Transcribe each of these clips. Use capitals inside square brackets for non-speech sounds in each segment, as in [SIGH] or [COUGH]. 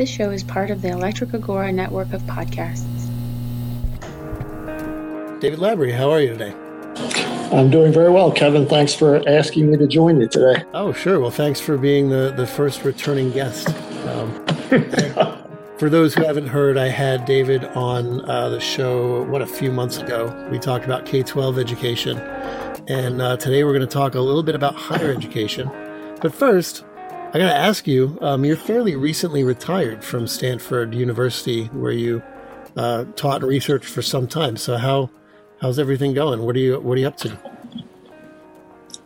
This show is part of the Electric Agora network of podcasts. David Labaree, how are you today? I'm doing very well, Kevin. Thanks for asking me to join you today. Oh, sure. Well, thanks for being the, the first returning guest. Um, [LAUGHS] for those who haven't heard, I had David on uh, the show, what, a few months ago. We talked about K 12 education. And uh, today we're going to talk a little bit about higher education. But first, I got to ask you um, you're fairly recently retired from Stanford University, where you uh, taught and researched for some time. So, how how's everything going? What are you What are you up to?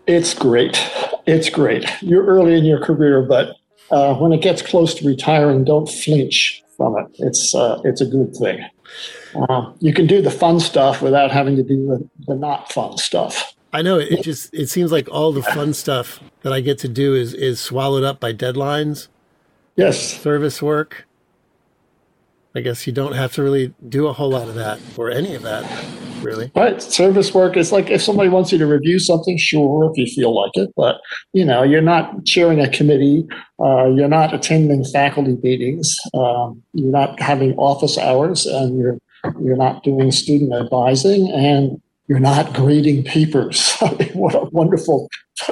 It's great. It's great. You're early in your career, but uh, when it gets close to retiring, don't flinch from it. It's uh, it's a good thing. Uh, you can do the fun stuff without having to do the, the not fun stuff. I know it just it seems like all the fun stuff that I get to do is is swallowed up by deadlines. Yes. Service work. I guess you don't have to really do a whole lot of that or any of that, really. Right. Service work is like if somebody wants you to review something, sure, if you feel like it, but you know, you're not chairing a committee, uh, you're not attending faculty meetings, um, you're not having office hours, and you're you're not doing student advising, and you're not grading papers. [LAUGHS] what a wonderful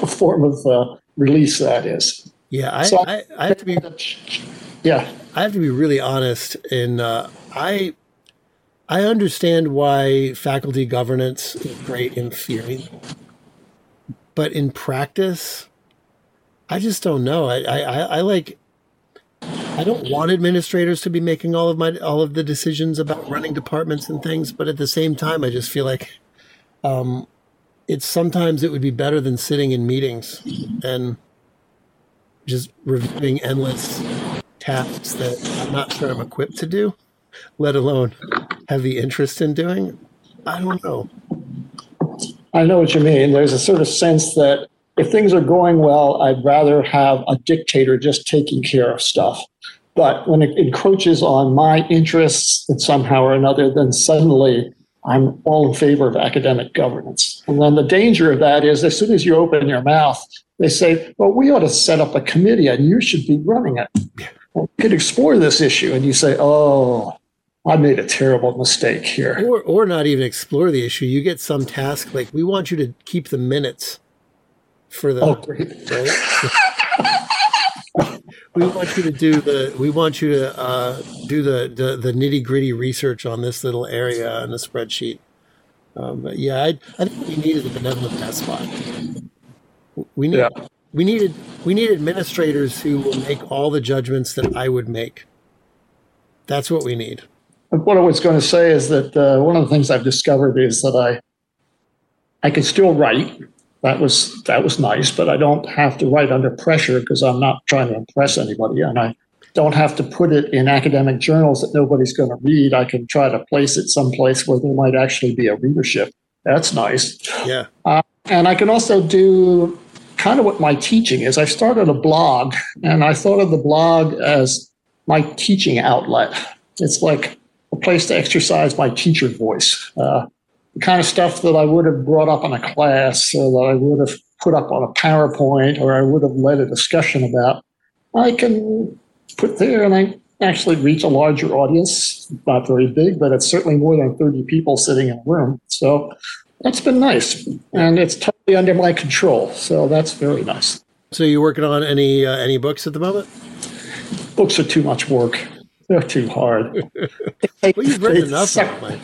form of uh, release that is. Yeah, I, so, I, I, have to be. [LAUGHS] Yeah, I have to be really honest. In uh, I, I understand why faculty governance is great in theory, but in practice, I just don't know. I, I, I like. I don't want administrators to be making all of my all of the decisions about running departments and things, but at the same time, I just feel like um, it's sometimes it would be better than sitting in meetings and just reviewing endless tasks that I'm not sure I'm equipped to do, let alone have the interest in doing. I don't know. I know what you mean. There's a sort of sense that if things are going well, I'd rather have a dictator just taking care of stuff. But when it encroaches on my interests in somehow or another, then suddenly I'm all in favor of academic governance. And then the danger of that is as soon as you open your mouth, they say, well, we ought to set up a committee and you should be running it. Well, we could explore this issue. And you say, oh, I made a terrible mistake here. Or, or not even explore the issue. You get some task like, we want you to keep the minutes for the. Oh, great. [LAUGHS] Right? we want you to do the we want you to uh, do the, the, the nitty gritty research on this little area in the spreadsheet. Um, but yeah, I, I think we needed a benevolent despot. We need yeah. we needed we need administrators who will make all the judgments that I would make. That's what we need. What I was going to say is that uh, one of the things I've discovered is that I I can still write that was that was nice, but I don't have to write under pressure because I'm not trying to impress anybody, and I don't have to put it in academic journals that nobody's going to read. I can try to place it someplace where there might actually be a readership. That's nice. Yeah. Uh, and I can also do kind of what my teaching is. I started a blog, and I thought of the blog as my teaching outlet. It's like a place to exercise my teacher voice. Uh, the kind of stuff that I would have brought up in a class or that I would have put up on a PowerPoint or I would have led a discussion about, I can put there and I actually reach a larger audience. Not very big, but it's certainly more than 30 people sitting in a room. So that's been nice. And it's totally under my control. So that's very nice. So you working on any uh, any books at the moment? Books are too much work. They're too hard. [LAUGHS] well, you've written enough, Mike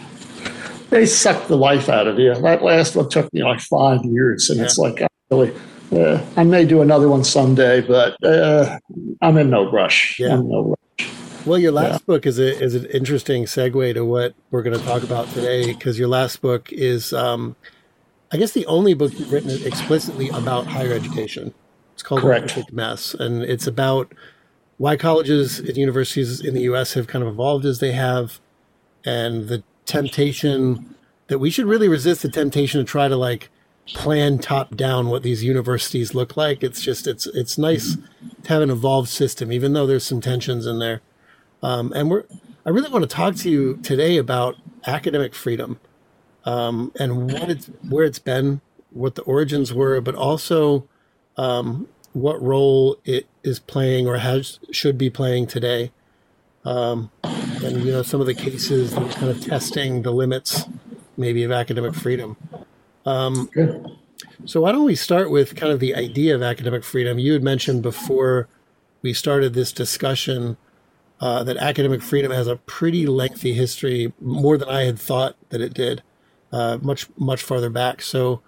they suck the life out of you. That last one took me like five years, and yeah. it's like I really. Uh, I may do another one someday, but uh, I'm in no rush. Yeah. no rush. Well, your last yeah. book is a, is an interesting segue to what we're going to talk about today, because your last book is, um, I guess, the only book you've written explicitly about higher education. It's called Correct. Perfect Mess, and it's about why colleges and universities in the U.S. have kind of evolved as they have, and the temptation that we should really resist the temptation to try to like plan top down what these universities look like. It's just it's it's nice to have an evolved system, even though there's some tensions in there. Um, and we're I really want to talk to you today about academic freedom um, and what it's where it's been, what the origins were, but also um, what role it is playing or has should be playing today. Um, and you know some of the cases that kind of testing the limits, maybe of academic freedom. Um, so why don't we start with kind of the idea of academic freedom? You had mentioned before we started this discussion uh, that academic freedom has a pretty lengthy history, more than I had thought that it did, uh, much much farther back. So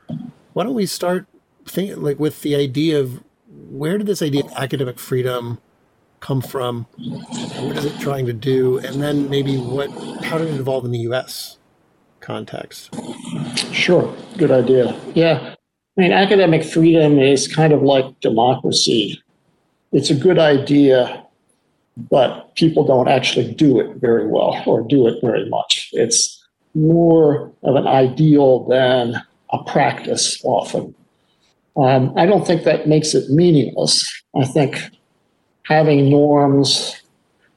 why don't we start think like with the idea of where did this idea of academic freedom come from? What is it trying to do? And then maybe what how did it evolve in the US context? Sure. Good idea. Yeah. I mean, academic freedom is kind of like democracy. It's a good idea, but people don't actually do it very well or do it very much. It's more of an ideal than a practice often. Um, I don't think that makes it meaningless. I think having norms,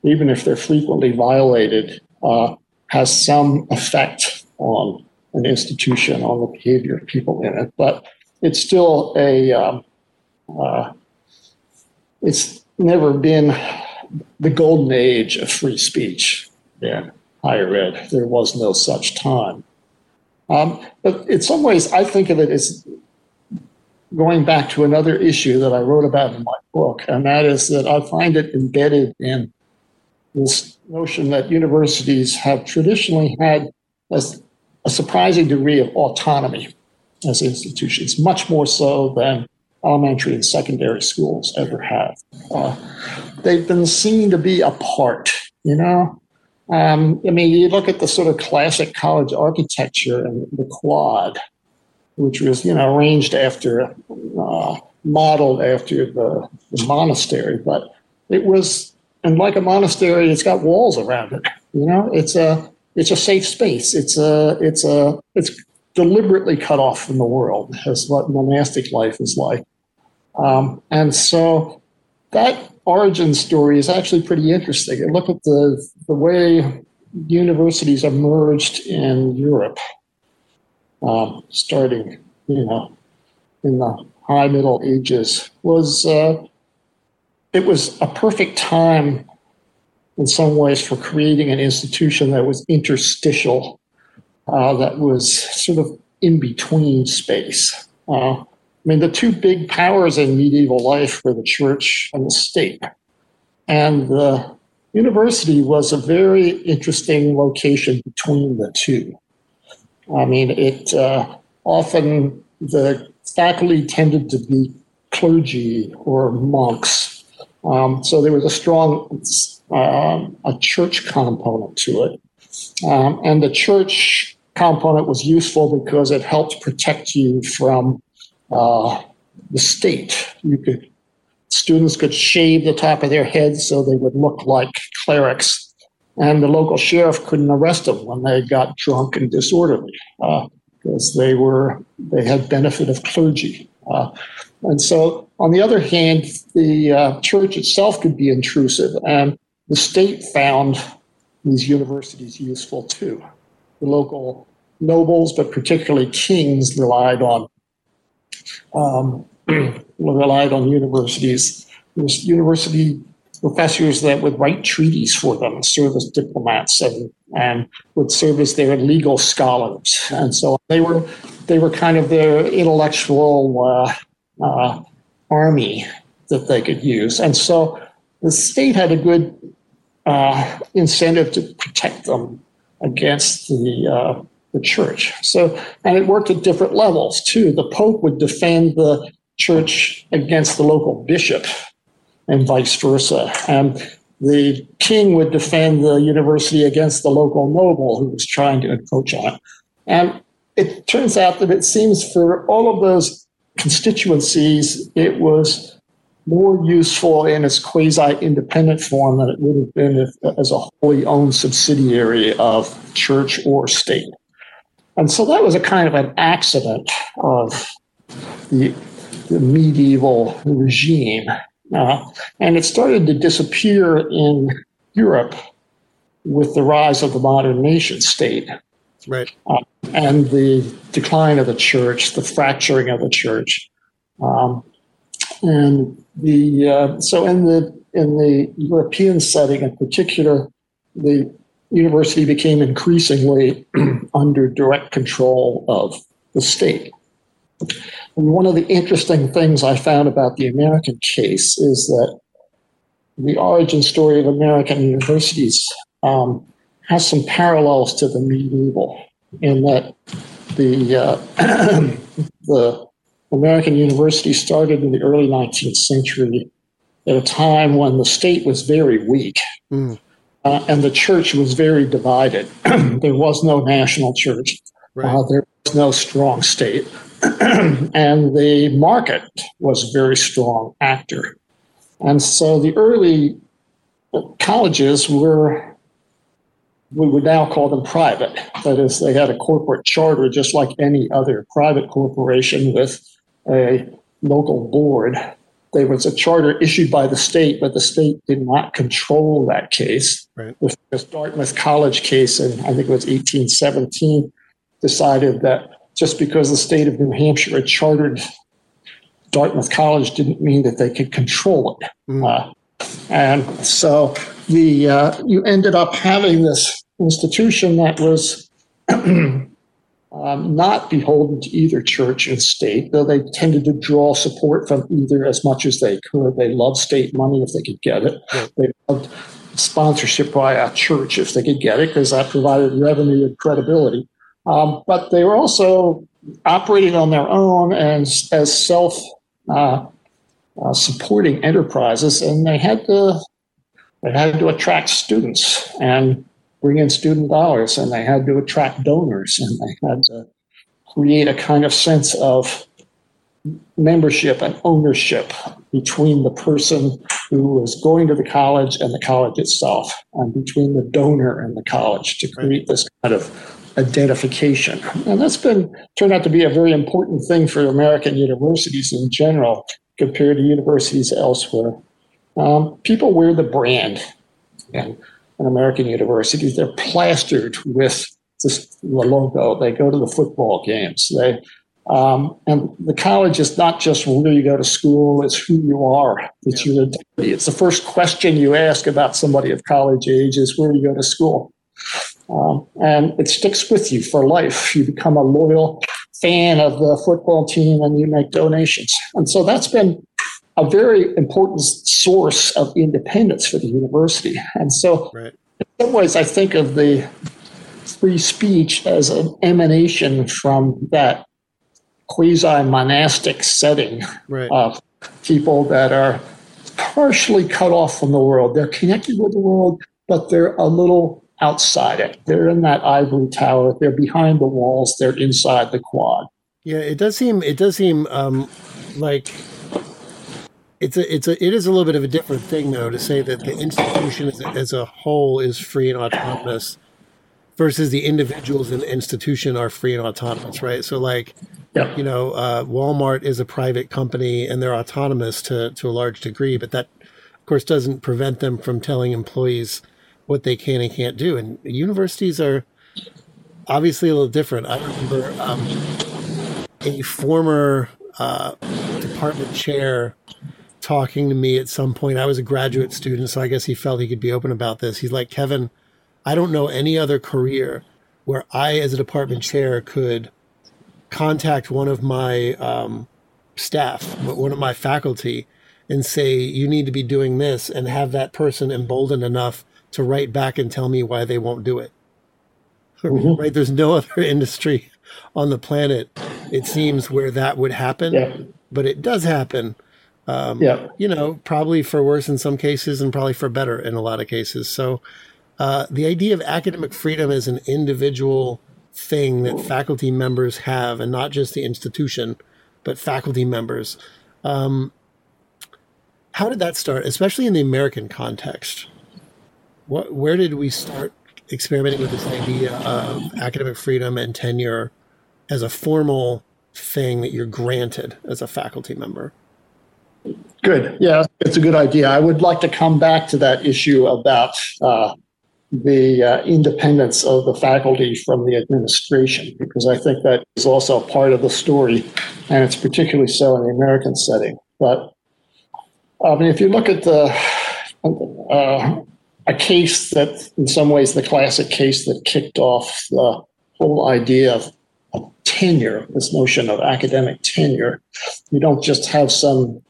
even if they're frequently violated, uh, has some effect on an institution, on the behavior of people in it. But it's still a, um, uh, it's never been the golden age of free speech in higher ed. There was no such time. Um, but in some ways, I think of it as going back to another issue that I wrote about in my book, and that is that I find it embedded in this notion that universities have traditionally had a, a surprising degree of autonomy as institutions, much more so than elementary and secondary schools ever have. Uh, they've been seen to be apart, you know? Um, I mean, you look at the sort of classic college architecture and the quad, which was, you know, arranged after, uh, modeled after the, the monastery, but it was, and like a monastery, it's got walls around it. You know, it's a, it's a safe space. It's a, it's a, it's deliberately cut off from the world, as what monastic life is like. Um, and so that origin story is actually pretty interesting. And look at the, the way universities emerged in Europe, um, starting, you know, in the high Middle Ages, was uh, it was a perfect time in some ways for creating an institution that was interstitial, uh, that was sort of in between space. Uh, I mean, the two big powers in medieval life were the church and the state. And the university was a very interesting location between the two. I mean, it uh, often, the faculty tended to be clergy or monks. Um, so there was a strong uh, a church component to it. Um, and the church component was useful because it helped protect you from uh, the state. You could students could shave the top of their heads so they would look like clerics, and the local sheriff couldn't arrest them when they got drunk and disorderly uh, because they were they had benefit of clergy. Uh, and so, on the other hand, the uh, church itself could be intrusive, and the state found these universities useful too. The local nobles, but particularly kings, relied on um, [CLEARS THROAT] relied on universities. University professors that would write treaties for them, and serve as diplomats, and, and would serve as their legal scholars. And so they were they were kind of their intellectual uh, uh, army that they could use. And so the state had a good uh, incentive to protect them against the uh, the church. So, and it worked at different levels too. The Pope would defend the church against the local bishop, and vice versa. And the king would defend the university against the local noble who was trying to encroach on it. And it turns out that it seems for all of those constituencies, it was more useful in its quasi-independent form than it would have been if, as a wholly owned subsidiary of church or state. And so that was a kind of an accident of the, the medieval regime. Uh, and it started to disappear in Europe with the rise of the modern nation state. Right. Uh, and the decline of the church, the fracturing of the church. Um, and the uh, so in the in the European setting in particular, the university became increasingly [CLEARS THROAT] under direct control of the state. And one of the interesting things I found about the American case is that the origin story of American universities um, has some parallels to the medieval in that the uh, [CLEARS THROAT] the American university started in the early 19th century at a time when the state was very weak mm. uh, and the church was very divided. [CLEARS THROAT] there was no national church. Right. Uh, there was no strong state. [CLEARS THROAT] and the market was a very strong actor. And so the early colleges were, we would now call them private. That is, they had a corporate charter just like any other private corporation with a local board. There was a charter issued by the state, but the state did not control that case. Right. The Dartmouth College case in, I think it was 1817, decided that just because the state of New Hampshire had chartered Dartmouth College didn't mean that they could control it. Mm. Uh, and so the uh, you ended up having this institution that was [CLEARS THROAT] um, not beholden to either church and state, though they tended to draw support from either as much as they could. They loved state money if they could get it. Yeah. They loved sponsorship by a church if they could get it, because that provided revenue and credibility. Um, but they were also operating on their own as, as self uh, uh, supporting enterprises, and they had to they had to attract students and bring in student dollars, and they had to attract donors, and they had to create a kind of sense of membership and ownership between the person who was going to the college and the college itself, and between the donor and the college to create this kind of identification. And that's been turned out to be a very important thing for American universities in general compared to universities elsewhere. Um, people wear the brand in, in American universities. They're plastered with this, the logo. They go to the football games. They um, and the college is not just where you go to school, it's who you are. It's yeah. your identity. It's the first question you ask about somebody of college age is where do you go to school? Um, and it sticks with you for life. You become a loyal fan of the football team and you make donations. And so that's been a very important source of independence for the university. And so, right. in some ways, I think of the free speech as an emanation from that quasi monastic setting right. of people that are partially cut off from the world. They're connected with the world, but they're a little outside it. They're in that ivory tower. They're behind the walls. They're inside the quad. Yeah, it does seem. It does seem um, like it's a it's a it is a little bit of a different thing though to say that the institution as a, as a whole is free and autonomous versus the individuals in the institution are free and autonomous, right? So like. Yeah. You know, uh, Walmart is a private company and they're autonomous to, to a large degree, but that, of course, doesn't prevent them from telling employees what they can and can't do. And universities are obviously a little different. I remember um, a former uh, department chair talking to me at some point. I was a graduate student, so I guess he felt he could be open about this. He's like, Kevin, I don't know any other career where I, as a department chair, could contact one of my um, staff, one of my faculty, and say, you need to be doing this, and have that person emboldened enough to write back and tell me why they won't do it. [LAUGHS] Mm-hmm. Right? There's no [LAUGHS] other industry on the planet, it seems, where that would happen. Yeah. But it does happen. Um, yeah. You know, probably for worse in some cases and probably for better in a lot of cases. So uh, the idea of academic freedom as an individual thing that faculty members have, and not just the institution, but faculty members. Um, how did that start, especially in the American context? What where did we start experimenting with this idea of academic freedom and tenure as a formal thing that you're granted as a faculty member? Good. Yeah, it's a good idea. I would like to come back to that issue about uh, the uh, independence of the faculty from the administration, because I think that is also part of the story, and it's particularly so in the American setting. But I mean, if you look at the uh, a case that, in some ways, the classic case that kicked off the whole idea of, tenure, this notion of academic tenure. You don't just have some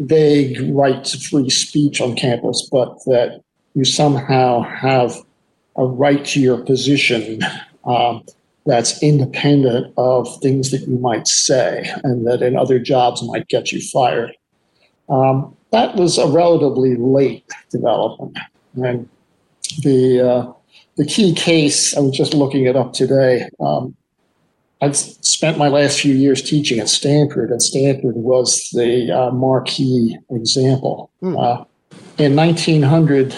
vague right to free speech on campus, but that you somehow have a right to your position um, that's independent of things that you might say and that in other jobs might get you fired. Um, that was a relatively late development. And the, uh, the key case, I was just looking it up today. Um, I've spent my last few years teaching at Stanford, and Stanford was the uh, marquee example. Hmm. Uh, in 1900,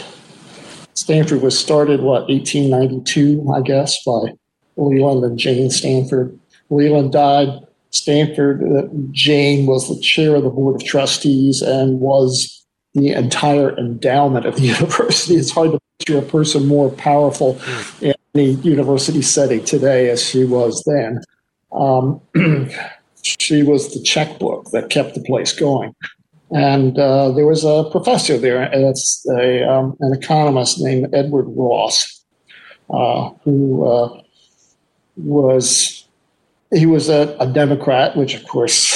Stanford was started, what, 1892, I guess, by Leland and Jane Stanford. Leland died. Stanford, uh, Jane was the chair of the board of trustees and was the entire endowment of the [LAUGHS] university. It's hard to picture a person more powerful mm. in the university setting today as she was then. Um, [CLEARS THROAT] she was the checkbook that kept the place going. And uh, there was a professor there, and it's a, um, an economist named Edward Ross, uh, who uh, was he was a, a, Democrat, which of course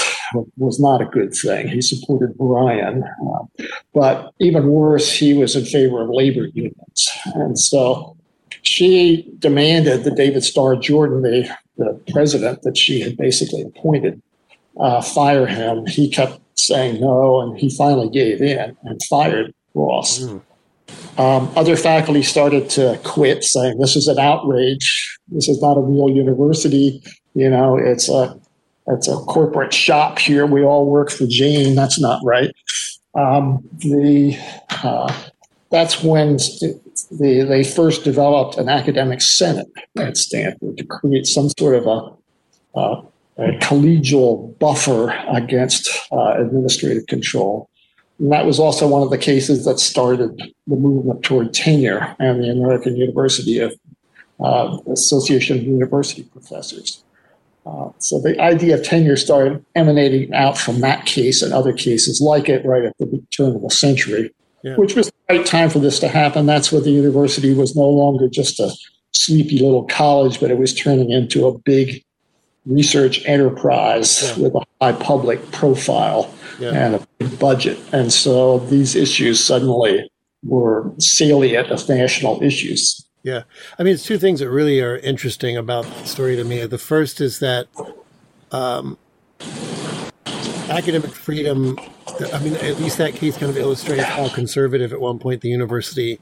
was not a good thing. He supported Bryan, uh, but even worse, he was in favor of labor unions, and so she demanded that David Starr Jordan, the, the president that she had basically appointed, uh, fire him. He kept saying no, and he finally gave in and fired Ross. Mm. Um, other faculty started to quit, saying this is an outrage. This is not a real university. You know, it's a it's a corporate shop here. We all work for Jane. That's not right. Um, the uh, that's when the, they first developed an academic senate at Stanford to create some sort of a, a, a collegial buffer against uh, administrative control. And that was also one of the cases that started the movement toward tenure and the American University of uh, Association of University Professors. Uh, so the idea of tenure started emanating out from that case and other cases like it right at the turn of the century yeah. which was the right time for this to happen. That's what the university was no longer just a sleepy little college, but it was turning into a big research enterprise yeah. with a high public profile yeah. and a big budget. And so these issues suddenly were salient as national issues. Yeah. I mean, it's two things that really are interesting about the story to me. The first is that um, academic freedom I mean, at least that case kind of illustrates how conservative at one point the university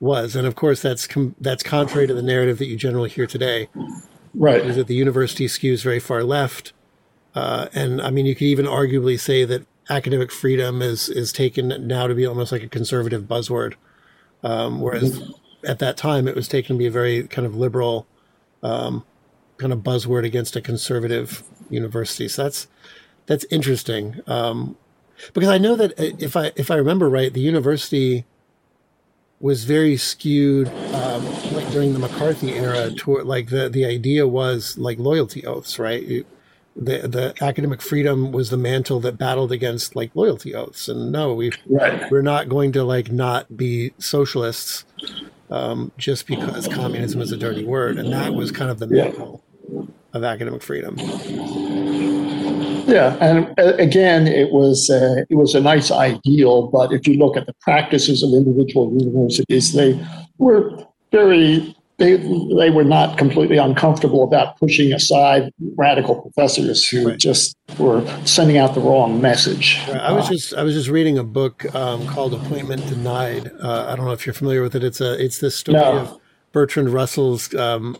was, and of course that's com- that's contrary to the narrative that you generally hear today. Right, is that the university skews very far left, uh, and I mean, you could even arguably say that academic freedom is is taken now to be almost like a conservative buzzword, um, whereas at that time it was taken to be a very kind of liberal, um, kind of buzzword against a conservative university. So that's that's interesting. Um, because I know that uh, if I if I remember right, the university was very skewed um, like during the McCarthy era toward like the the idea was like loyalty oaths, right? the the academic freedom was the mantle that battled against like loyalty oaths, and no, we right. we're not going to like not be socialists um, just because communism is a dirty word, and that was kind of the mantle yeah. of academic freedom. Yeah, and uh, again, it was uh, it was a nice ideal, but if you look at the practices of individual universities, they were very they they were not completely uncomfortable about pushing aside radical professors who right. just were sending out the wrong message. I was just I was just reading a book um, called Appointment Denied. Uh, I don't know if you're familiar with it. It's a it's the story no. of Bertrand Russell's. Um,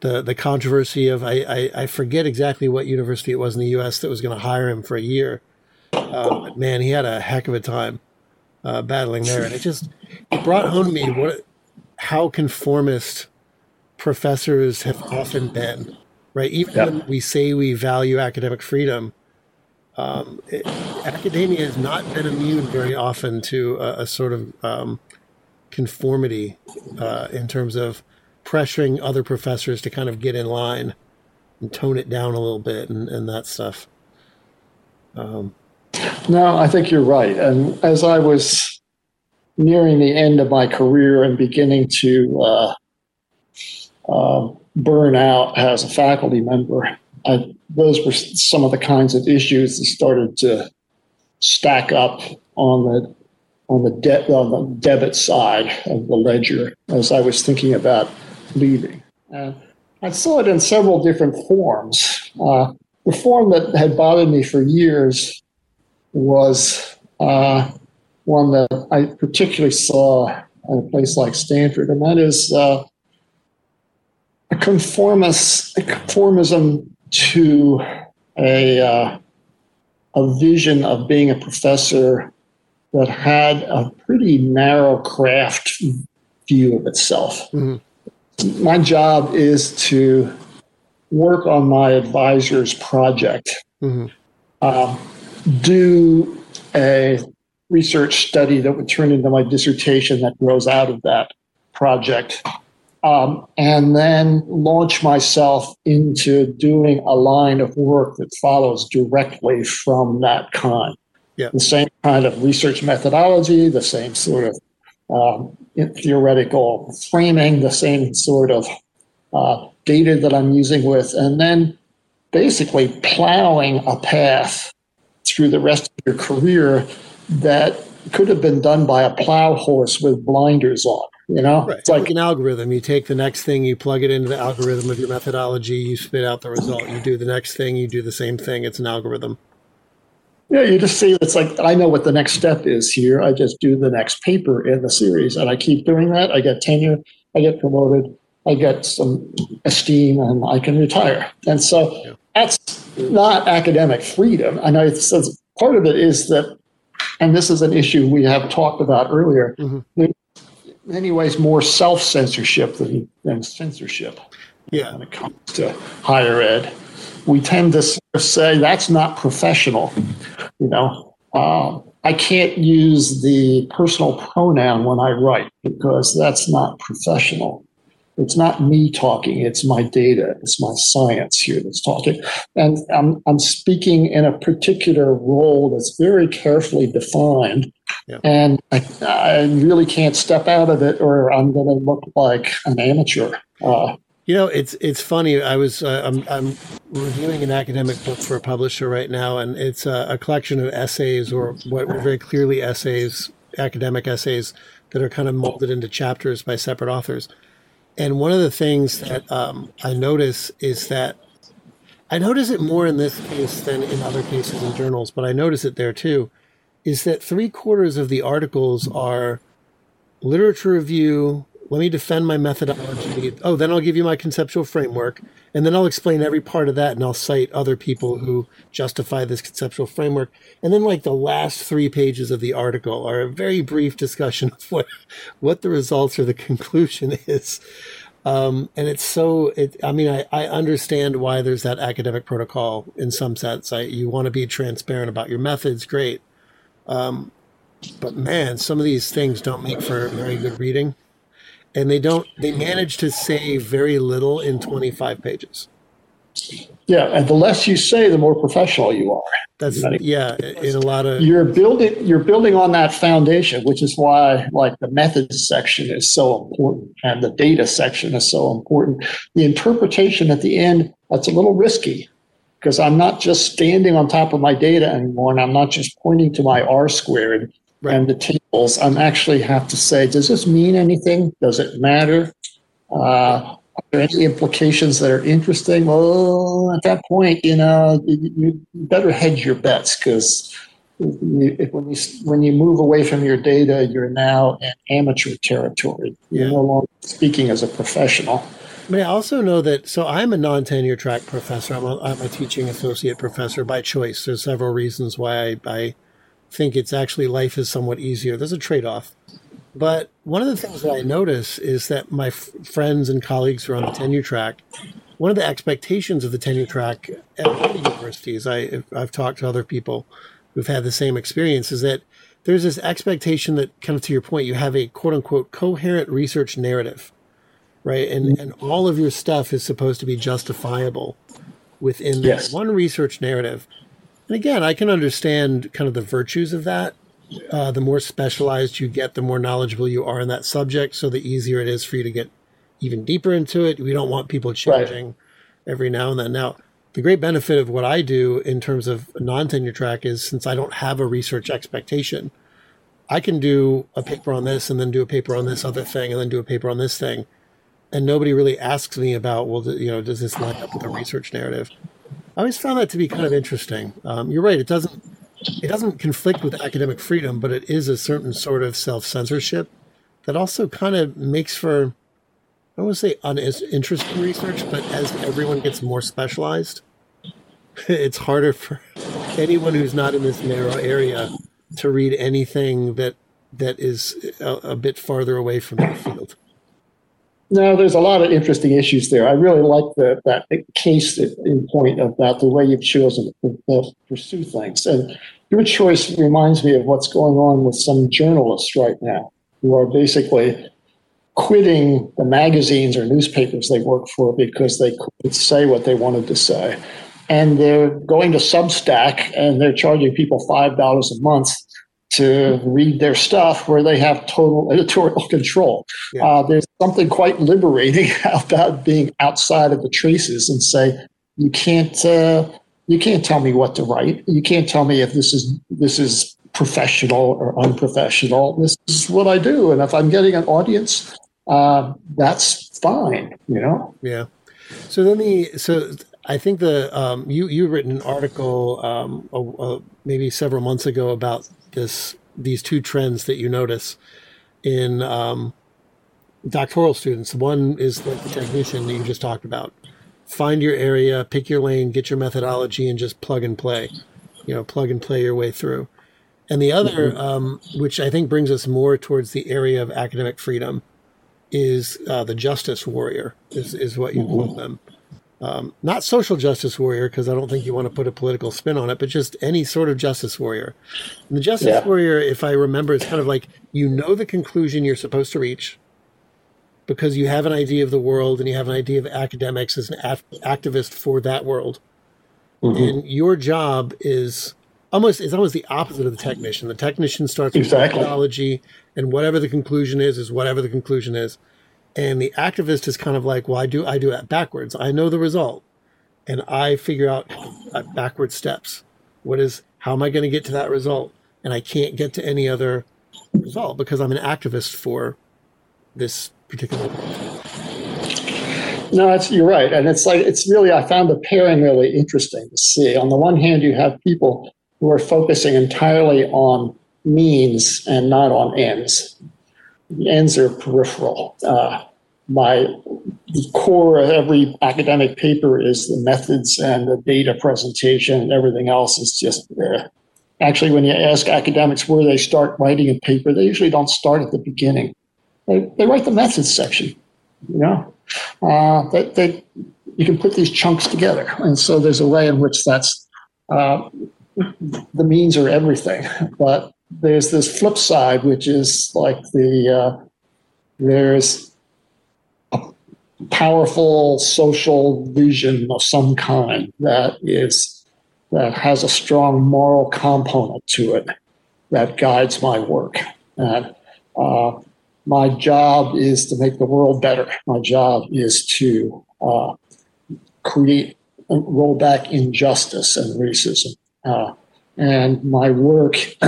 the the controversy of I, I, I forget exactly what university it was in the U.S. that was going to hire him for a year. Uh, man, he had a heck of a time uh, battling there, and it just it brought home to me what how conformist professors have often been. Right, even yep. when we say we value academic freedom, um, it, academia has not been immune very often to a, a sort of um, conformity uh, in terms of pressuring other professors to kind of get in line and tone it down a little bit and, and that stuff. Um, no, I think you're right. And as I was nearing the end of my career and beginning to uh, uh, burn out as a faculty member, I, those were some of the kinds of issues that started to stack up on the on the debt on the debit side of the ledger as I was thinking about leaving. And I saw it in several different forms. Uh, the form that had bothered me for years was uh, one that I particularly saw at a place like Stanford, and that is uh, a, conformist, a conformism to a, uh, a vision of being a professor that had a pretty narrow craft view of itself. Mm-hmm. My job is to work on my advisor's project, mm-hmm. um, do a research study that would turn into my dissertation that grows out of that project, um, and then launch myself into doing a line of work that follows directly from that kind. Yeah. The same kind of research methodology, the same sort of um, theoretical framing, the same sort of uh, data that I'm using with, and then basically plowing a path through the rest of your career that could have been done by a plow horse with blinders on. You know, right. it's like, like an algorithm. You take the next thing, you plug it into the algorithm of your methodology, you spit out the result. You do the next thing, you do the same thing. It's an algorithm. Yeah, you just see it's like I know what the next step is here. I just do the next paper in the series, and I keep doing that. I get tenure, I get promoted, I get some esteem, and I can retire. And so yeah. that's not academic freedom. I know it's, it's, part of it is that, and this is an issue we have talked about earlier. Mm-hmm. many ways more self censorship than, than censorship. Yeah. When it comes to higher ed, we tend to say that's not professional. You know, uh, I can't use the personal pronoun when I write because that's not professional. It's not me talking, it's my data, it's my science here that's talking. And I'm, I'm speaking in a particular role that's very carefully defined. Yeah. And I, I really can't step out of it or I'm going to look like an amateur. Uh, you know, it's it's funny. I was uh, I'm I'm reviewing an academic book for a publisher right now, and it's a, a collection of essays, or what were very clearly essays, academic essays that are kind of molded into chapters by separate authors. And one of the things that um, I notice is that I notice it more in this case than in other cases in journals, but I notice it there too. Is that three quarters of the articles are literature review, let me defend my methodology. Oh, then I'll give you my conceptual framework. And then I'll explain every part of that and I'll cite other people who justify this conceptual framework. And then, like, the last three pages of the article are a very brief discussion of what, what the results or the conclusion is. Um, and it's so, it, I mean, I, I understand why there's that academic protocol in some sense. I, you want to be transparent about your methods, great. Um, but man, some of these things don't make for very good reading and they don't they manage to say very little in 25 pages. Yeah and the less you say the more professional you are. That's yeah in a lot of you're building you're building on that foundation which is why like the methods section is so important and the data section is so important. The interpretation at the end that's a little risky because i'm not just standing on top of my data anymore and i'm not just pointing to my r squared right. and the tables, I'm actually have to say, does this mean anything? Does it matter? Uh, are there any implications that are interesting? Well, at that point, you know, you, better hedge your bets because when you when you move away from your data, you're now in amateur territory. You're no longer speaking as a professional. But I also know that, so I'm a non tenure track professor. I'm a, I'm a teaching associate professor by choice. There's several reasons why I, I think it's actually life is somewhat easier. There's a trade off. But one of the things that I notice is that my f- friends and colleagues who are on the tenure track, one of the expectations of the tenure track at universities, I, I've talked to other people who've had the same experience, is that there's this expectation that, kind of to your point, you have a quote unquote coherent research narrative, right? And, and all of your stuff is supposed to be justifiable within yes. one research narrative. And again, I can understand kind of the virtues of that. uh, the more specialized you get, the more knowledgeable you are in that subject. So the easier it is for you to get even deeper into it. We don't want people changing right. every now and then. Now, the great benefit of what I do in terms of non tenure track is since I don't have a research expectation, I can do a paper on this and then do a paper on this other thing and then do a paper on this thing. And nobody really asks me about, well, you know, does this line up with a research narrative? I always found that to be kind of interesting. Um, you're right; it doesn't it doesn't conflict with academic freedom, but it is a certain sort of self censorship that also kind of makes for I don't want to say uninteresting research, but as everyone gets more specialized, [LAUGHS] it's harder for anyone who's not in this narrow area to read anything that that is a, a bit farther away from the field. No, there's a lot of interesting issues there. I really like the, that case in point about the way you've chosen to pursue things. And your choice reminds me of what's going on with some journalists right now who are basically quitting the magazines or newspapers they work for because they couldn't say what they wanted to say. And they're going to Substack and they're charging people $5 a month to read their stuff where they have total [LAUGHS] editorial control. Yeah. Uh, there's something quite liberating [LAUGHS] about being outside of the traces and say, you can't, uh, you can't tell me what to write. You can't tell me if this is, this is professional or unprofessional. This is what I do. And if I'm getting an audience, uh, that's fine, you know? Yeah. So then the, so I think the, um, you, you written an article, um, maybe several months ago about this, these two trends that you notice in, um, doctoral students. One is like the technician that you just talked about. Find your area, pick your lane, get your methodology, and just plug and play. You know, plug and play your way through. And the other, mm-hmm. um, which I think brings us more towards the area of academic freedom, is uh, the justice warrior, is, is what you call them. Um, not social justice warrior, because I don't think you want to put a political spin on it, but just any sort of justice warrior. And the justice yeah. warrior, if I remember, is kind of like you know the conclusion you're supposed to reach because you have an idea of the world and you have an idea of academics as an activist for that world. Mm-hmm. And your job is almost it's almost the opposite of the technician. The technician starts with exactly. methodology, and whatever the conclusion is is whatever the conclusion is. And the activist is kind of like, well, I do I do it backwards. I know the result, and I figure out uh, backward steps. What is how am I going to get to that result? And I can't get to any other result because I'm an activist for this particular. No, you're right, and it's like it's really I found the pairing really interesting to see. On the one hand, you have people who are focusing entirely on means and not on ends. The ends are peripheral. Uh, my the core of every academic paper is the methods and the data presentation, and everything else is just there. Actually, when you ask academics where they start writing a paper, they usually don't start at the beginning. They, they write the methods section. You know, uh, they, they, you can put these chunks together, and so there's a way in which that's uh, the means are everything. But there's this flip side, which is like the uh, there's a powerful social vision of some kind that is that has a strong moral component to it that guides my work. And uh, my job is to make the world better. My job is to uh, create roll back injustice and racism uh, and my work [CLEARS THROAT]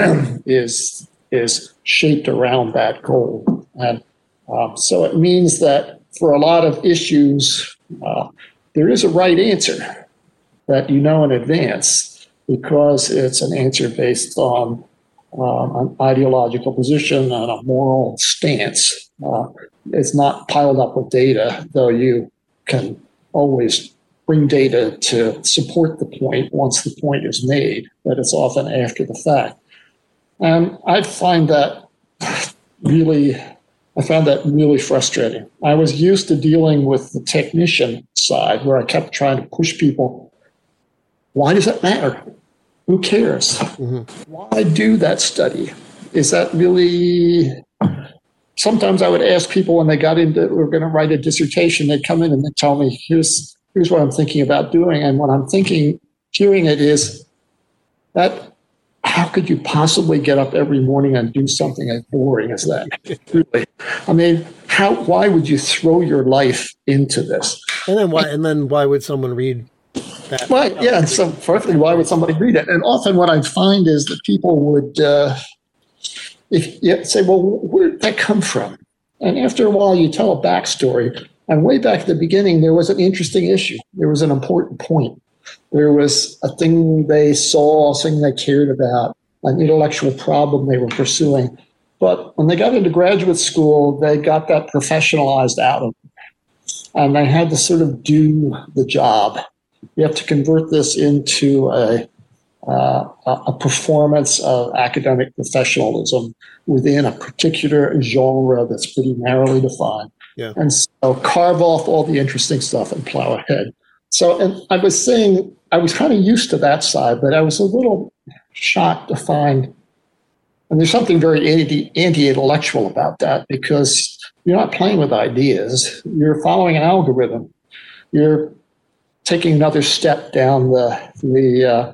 is is shaped around that goal. And um, so it means that for a lot of issues, uh, there is a right answer that you know in advance because it's an answer based on um, an ideological position and a moral stance. Uh, it's not piled up with data, though you can always bring data to support the point once the point is made, but it's often after the fact. And I find that really, I found that really frustrating. I was used to dealing with the technician side where I kept trying to push people. Why does it matter? Who cares? Mm-hmm. Why do that study? Is that really sometimes I would ask people when they got into we're going to write a dissertation, they'd come in and they'd tell me, here's here's what I'm thinking about doing. And what I'm thinking, hearing it is that how could you possibly get up every morning and do something as boring as that? [LAUGHS] really, I mean, how? Why would you throw your life into this? And then why? And then why would someone read that? Right. Yeah. So, firstly, why would somebody read it? And often, what I find is that people would, uh, if you say, "Well, where did that come from?" And after a while, you tell a backstory. And way back at the beginning, there was an interesting issue. There was an important point. There was a thing they saw, something they cared about, an intellectual problem they were pursuing. But when they got into graduate school, they got that professionalized out of them. And they had to sort of do the job. You have to convert this into a, uh, a performance of academic professionalism within a particular genre that's pretty narrowly defined. Yeah. And so carve off all the interesting stuff and plow ahead. So, and I was saying, I was kind of used to that side, but I was a little shocked to find, and there's something very anti, anti-intellectual about that because you're not playing with ideas. You're following an algorithm. You're taking another step down the the uh,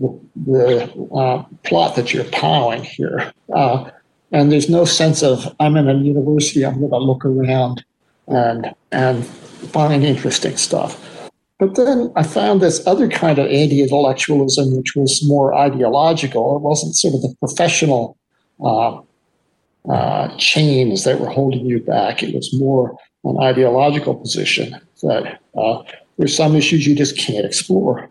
the, the uh, plot that you're plowing here. Uh, and there's no sense of I'm in a university. I'm going to look around and and find interesting stuff. But then I found this other kind of anti-intellectualism, which was more ideological. It wasn't sort of the professional uh, uh, chains that were holding you back. It was more an ideological position that uh, there's some issues you just can't explore.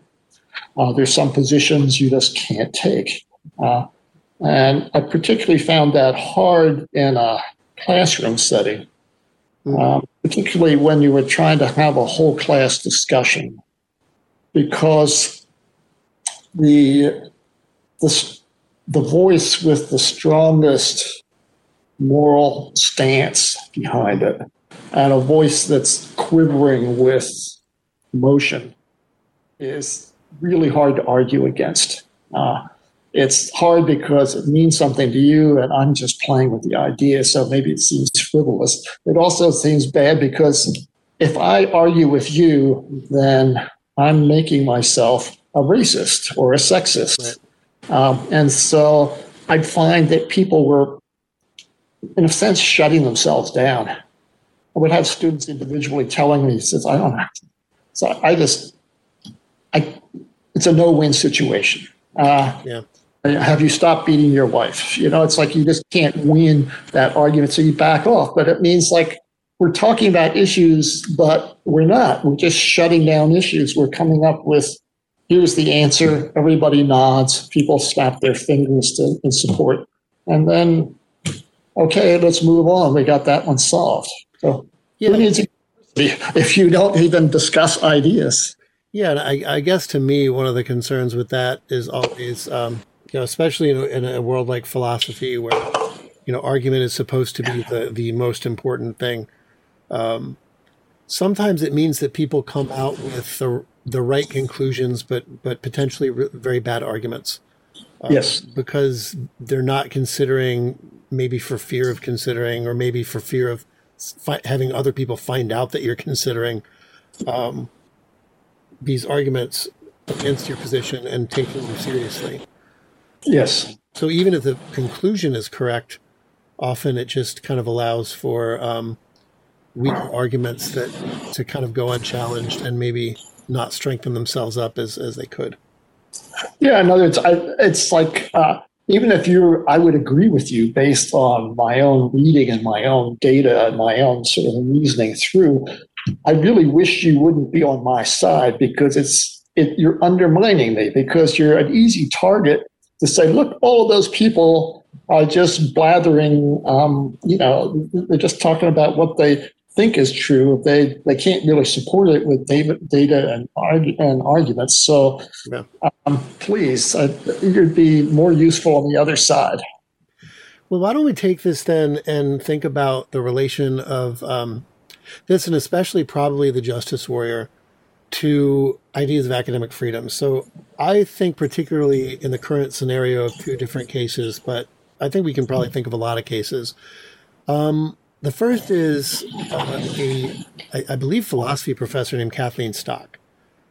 Uh, there's some positions you just can't take. And I particularly found that hard in a classroom setting um, particularly when you were trying to have a whole class discussion, because the the the voice with the strongest moral stance behind it, and a voice that's quivering with emotion, is really hard to argue against. Uh, it's hard because it means something to you and I'm just playing with the idea. So maybe it seems frivolous. It also seems bad because if I argue with you, then I'm making myself a racist or a sexist. Right. Um, and so I'd find that people were, in a sense, shutting themselves down. I would have students individually telling me, says, I don't know. So I just, I, it's a no-win situation. Uh, yeah have you stopped beating your wife? You know, it's like you just can't win that argument, so you back off. But it means like we're talking about issues, but we're not. We're just shutting down issues. We're coming up with here's the answer. Everybody nods. People snap their fingers to, in support, and then okay, let's move on. We got that one solved. So yeah. if you don't even discuss ideas? Yeah, I, I, guess to me, one of the concerns with that is always um, you know, especially in a, in a world like philosophy where, you know, argument is supposed to be the, the most important thing. Um, sometimes it means that people come out with the, the right conclusions, but, but potentially re- very bad arguments. Um, yes. Because they're not considering, maybe for fear of considering, or maybe for fear of fi- having other people find out that you're considering um, these arguments against your position and taking them seriously. Yes. So even if the conclusion is correct, often it just kind of allows for um, weak arguments that to kind of go unchallenged and maybe not strengthen themselves up as, as they could. Yeah, no, it's I, it's like uh, even if you're, I would agree with you based on my own reading and my own data and my own sort of reasoning through. I really wish you wouldn't be on my side because it's it, you're undermining me because you're an easy target to say, look, all of those people are just blathering, um, you know, they're just talking about what they think is true. They they can't really support it with data and, argu- and arguments. So yeah. um, please, uh, you'd be more useful on the other side. Well, why don't we take this then and think about the relation of um, this, and especially probably the justice warrior to ideas of academic freedom. So I think particularly in the current scenario of two different cases, but I think we can probably think of a lot of cases. Um, the first is uh, a, I, I believe, philosophy professor named Kathleen Stock.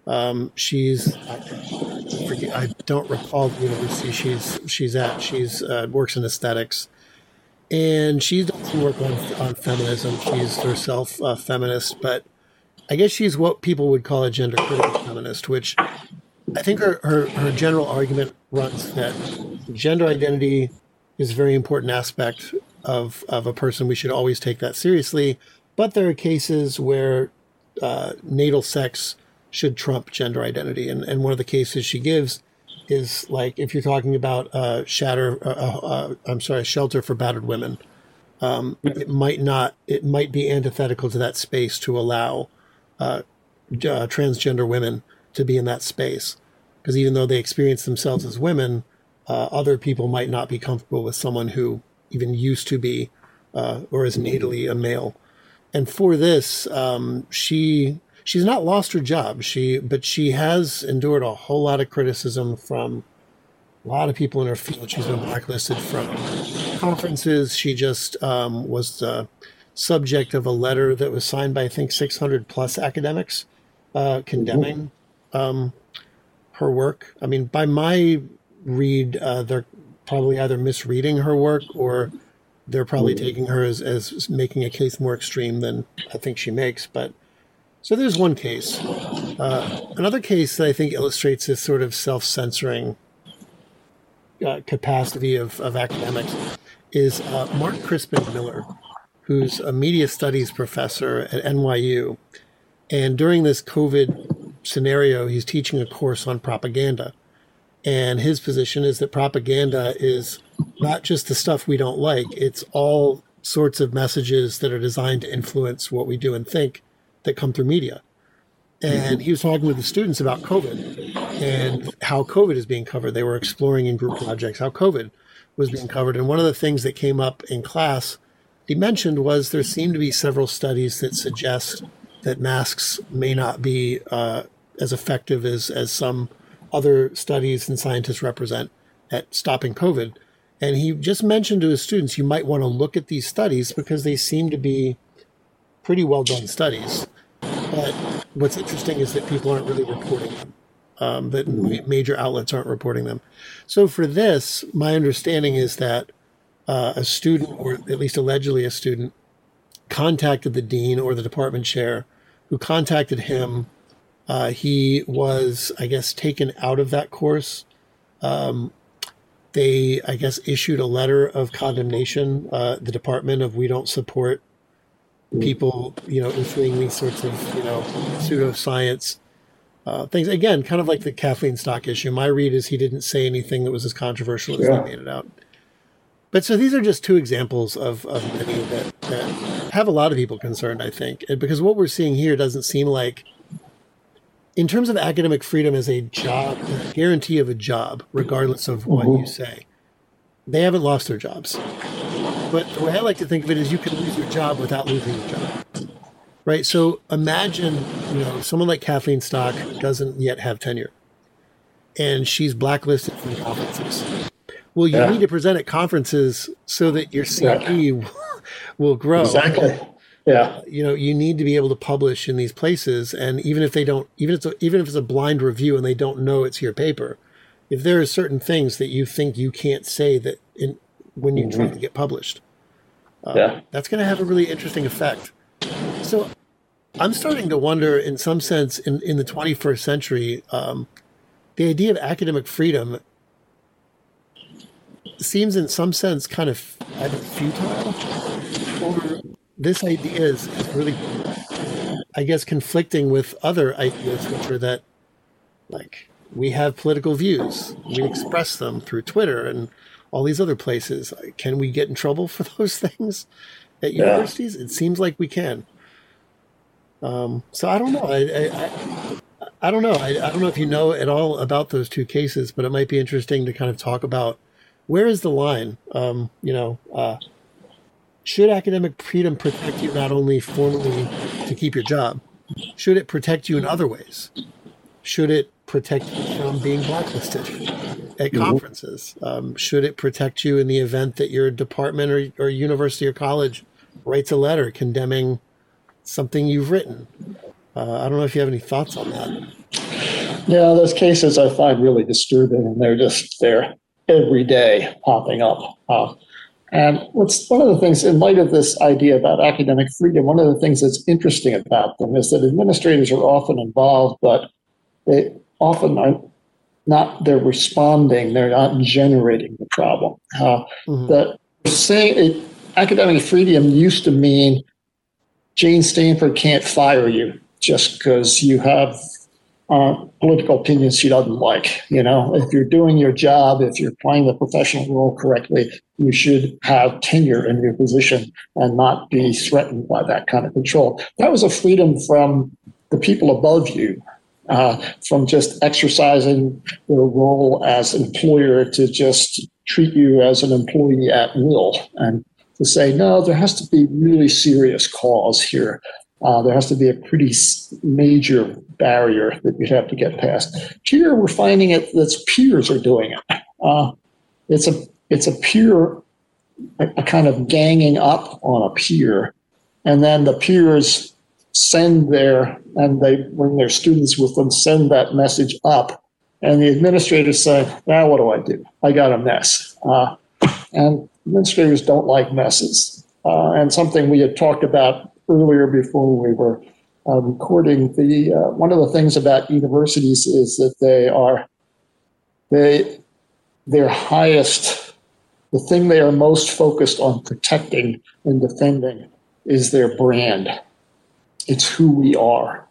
Um, she's forget, I don't recall the university she's she's at. She's uh, works in aesthetics, and she's done some work on on feminism. She's herself a feminist, but I guess she's what people would call a gender critical feminist, which I think her, her, her general argument runs that gender identity is a very important aspect of, of a person. We should always take that seriously. But there are cases where uh, natal sex should trump gender identity. And, and one of the cases she gives is like if you're talking about a shatter, I'm sorry, a shelter for battered women, um, it might not, it might be antithetical to that space to allow uh, transgender women to be in that space. Because even though they experience themselves as women, other people might not be comfortable with someone who even used to be or is natally a male and for this, um, she she's not lost her job. She but she has endured a whole lot of criticism from a lot of people in her field. She's been blacklisted from conferences. She just um, was the subject of a letter that was signed by I think 600 plus academics uh, condemning um, her work. I mean, by my read, uh, they're probably either misreading her work or they're probably taking her as, as making a case more extreme than I think she makes. But so there's one case. Uh, another case that I think illustrates this sort of self censoring uh, capacity of, of academics is uh, Mark Crispin Miller, who's a media studies professor at NYU. And during this COVID scenario, he's teaching a course on propaganda. And his position is that propaganda is not just the stuff we don't like, it's all sorts of messages that are designed to influence what we do and think that come through media. And he was talking with the students about COVID and how COVID is being covered. They were exploring in group projects how COVID was being covered. And one of the things that came up in class he mentioned was there seem to be several studies that suggest that masks may not be uh, as effective as, as some other studies and scientists represent at stopping COVID. And he just mentioned to his students, you might want to look at these studies because they seem to be pretty well done studies. But what's interesting is that people aren't really reporting them, um, that major outlets aren't reporting them. So for this, my understanding is that uh, a student, or at least allegedly a student, contacted the dean or the department chair, who contacted him. Uh, he was, I guess, taken out of that course um, they, I guess, issued a letter of condemnation. Uh, the Department of we don't support people, you know, issuing these sorts of, you know, pseudoscience uh, things. Again, kind of like the Kathleen Stock issue. My read is he didn't say anything that was as controversial as yeah. they made it out. But so these are just two examples of, of many that, that have a lot of people concerned, I think. Because what we're seeing here doesn't seem like – in terms of academic freedom as a job, a guarantee of a job, regardless of what mm-hmm. you say, they haven't lost their jobs. But the way I like to think of it is you can lose your job without losing your job. Right? So imagine, you know, someone like Kathleen Stock doesn't yet have tenure and she's blacklisted from conferences. Well, you yeah. need to present at conferences so that your CV yeah. [LAUGHS] will grow. Exactly yeah you know you need to be able to publish in these places and even if they don't even if it's a, even if it's a blind review and they don't know it's your paper if there are certain things that you think you can't say that in when you mm-hmm. try to get published uh, yeah. that's going to have a really interesting effect so i'm starting to wonder in some sense in, in the 21st century um, the idea of academic freedom seems in some sense kind of futile or this idea is, really, I guess, conflicting with other ideas, which are that, like, we have political views, we express them through Twitter and all these other places. Can we get in trouble for [LAUGHS] those things at universities? Yeah. It seems like we can. Um, so I don't know. I, I, I, I don't know. I, I don't know if you know at all about those two cases, but it might be interesting to kind of talk about where is the line. Um, you know, uh, should academic freedom protect you not only formally to keep your job, should it protect you in other ways? Should it protect you from being blacklisted at conferences? Um, should it protect you in the event that your department or, or university or college writes a letter condemning something you've written? Uh, I don't know if you have any thoughts on that. Yeah, those cases I find really disturbing, and they're just there every day popping up. Uh, and what's one of the things, in light of this idea about academic freedom, one of the things that's interesting about them is that administrators are often involved, but they often are not, they're responding, they're not generating the problem. Uh, mm-hmm. The saying it, academic freedom used to mean Jane Stanford can't fire you just because you have uh, political opinions she doesn't like. You know, if you're doing your job, if you're playing the professional role correctly, you should have tenure in your position and not be threatened by that kind of control. That was a freedom from the people above you, uh, from just exercising their role as employer to just treat you as an employee at will and to say, no, there has to be really serious cause here. Uh, there has to be a pretty major barrier that you'd have to get past. Here, we're finding it that peers are doing it. Uh, it's a it's a peer, a, a kind of ganging up on a peer, and then the peers send their and they bring their students with them, send that message up, and the administrators say, "Now, what do I do? I got a mess." Uh, and administrators don't like messes. Uh, and something we had talked about earlier before we were uh, recording, the uh, one of the things about universities is that they are they their highest the thing they are most focused on protecting and defending is their brand. It's who we are.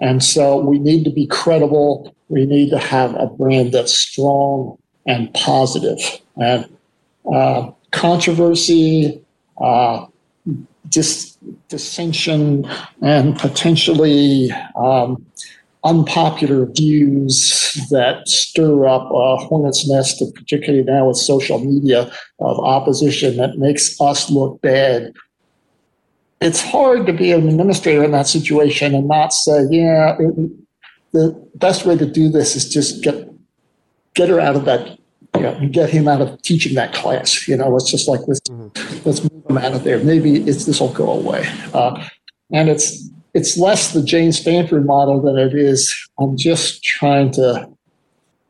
And so we need to be credible. We need to have a brand that's strong and positive. And uh, controversy, uh, dis- dissension and potentially um, unpopular views that stir up a hornet's nest, particularly now with social media, of opposition that makes us look bad. It's hard to be an administrator in that situation and not say, yeah, it, the best way to do this is just get get her out of that you know, get him out of teaching that class. You know, let's just like let's mm-hmm. let's out of there. Maybe it's this will go away. Uh, and it's it's less the Jane Stanford model than it is. I'm just trying to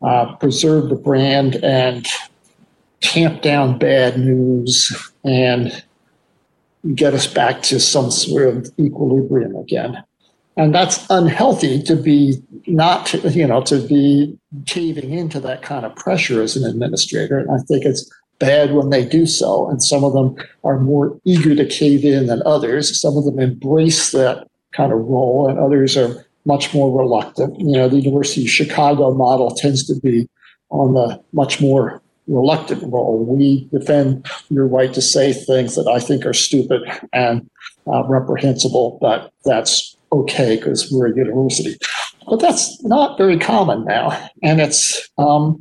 uh, preserve the brand and tamp down bad news and get us back to some sort of equilibrium again and that's unhealthy to be not you know to be caving into that kind of pressure as an administrator and i think it's bad when they do so. And some of them are more eager to cave in than others. Some of them embrace that kind of role and others are much more reluctant. You know the university of chicago model tends to be on the much more reluctant role. We defend your right to say things that i think are stupid and uh, reprehensible but that's okay because we're a university. But that's not very common now, and it's um,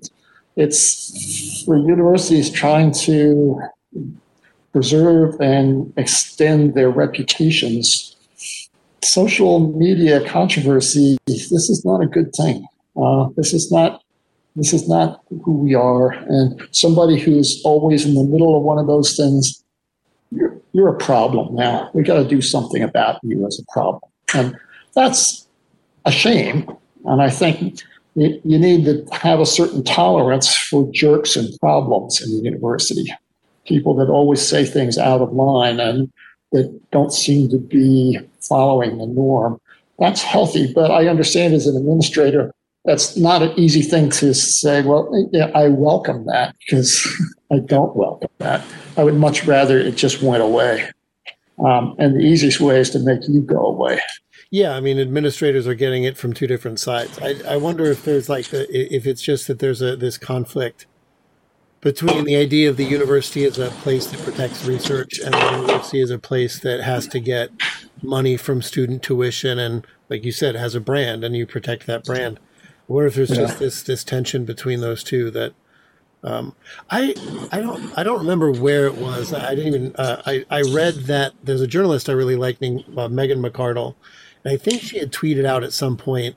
it's for universities trying to preserve and extend their reputations. Social media controversy. This is not a good thing. Uh, this is not this is not who we are. And somebody who's always in the middle of one of those things, you're, you're a problem now. We got to do something about you as a problem. And that's a shame. And I think you, you need to have a certain tolerance for jerks and problems in the university. People that always say things out of line and that don't seem to be following the norm. That's healthy, but I understand as an administrator, that's not an easy thing to say, well, yeah, I welcome that because [LAUGHS] I don't welcome that. I would much rather it just went away. Um, and the easiest way is to make you go away. Yeah, I mean, administrators are getting it from two different sides. I, I wonder if there's like the, if it's just that there's a this conflict between the idea of the university as a place that protects research and the university as a place that has to get money from student tuition and, like you said, has a brand and you protect that brand. I wonder if there's yeah. just this this tension between those two that um, I I don't I don't remember where it was. I didn't even uh, I I read that there's a journalist I really like named uh, Megan McArdle, and I think she had tweeted out at some point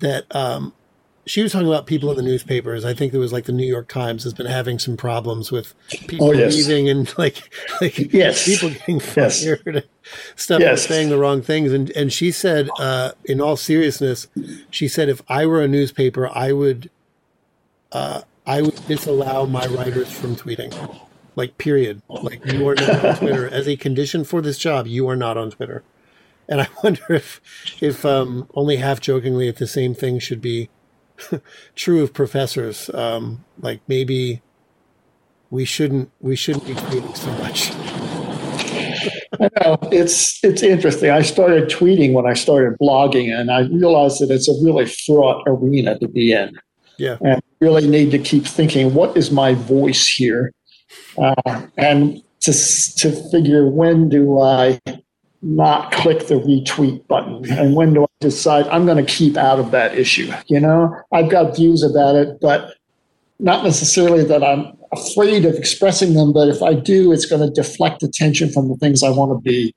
that um, she was talking about people in the newspapers. I think it was like the New York Times has been having some problems with people Oh, yes. leaving and like [LAUGHS] like Yes. people getting fired and stuff Yes. saying the wrong things. And and she said, uh, in all seriousness, she said if I were a newspaper, I would uh, I would disallow my writers from tweeting. Like period. Like you are not on Twitter as a condition for this job. You are not on Twitter. And I [LAUGHS] wonder if, if um, only half jokingly, if the same thing should be [LAUGHS] true of professors. Um, like maybe we shouldn't we shouldn't be tweeting so much. [LAUGHS] I know it's it's interesting. I started tweeting when I started blogging, and I realized that it's a really fraught arena to be in. Yeah. and really need to keep thinking, what is my voice here, uh, and to to figure when do I not click the retweet button, and when do I decide I'm going to keep out of that issue. You know, I've got views about it, but not necessarily that I'm afraid of expressing them, but if I do, it's going to deflect attention from the things I want to be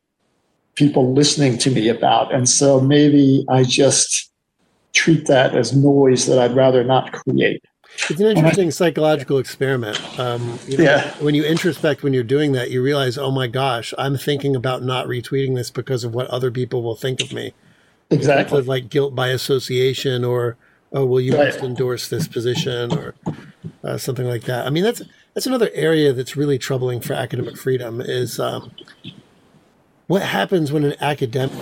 people listening to me about. And so maybe I just treat that as noise that I'd rather not create. It's an interesting psychological experiment. Um, you know, Yeah. When you introspect when you're doing that, you realize, oh my gosh, I'm thinking about not retweeting this because of what other people will think of me. Exactly. Of like guilt by association, or oh, will you Right. endorse this position, or uh, something like that. I mean, that's that's another area that's really troubling for academic freedom. Is um, what happens when an academic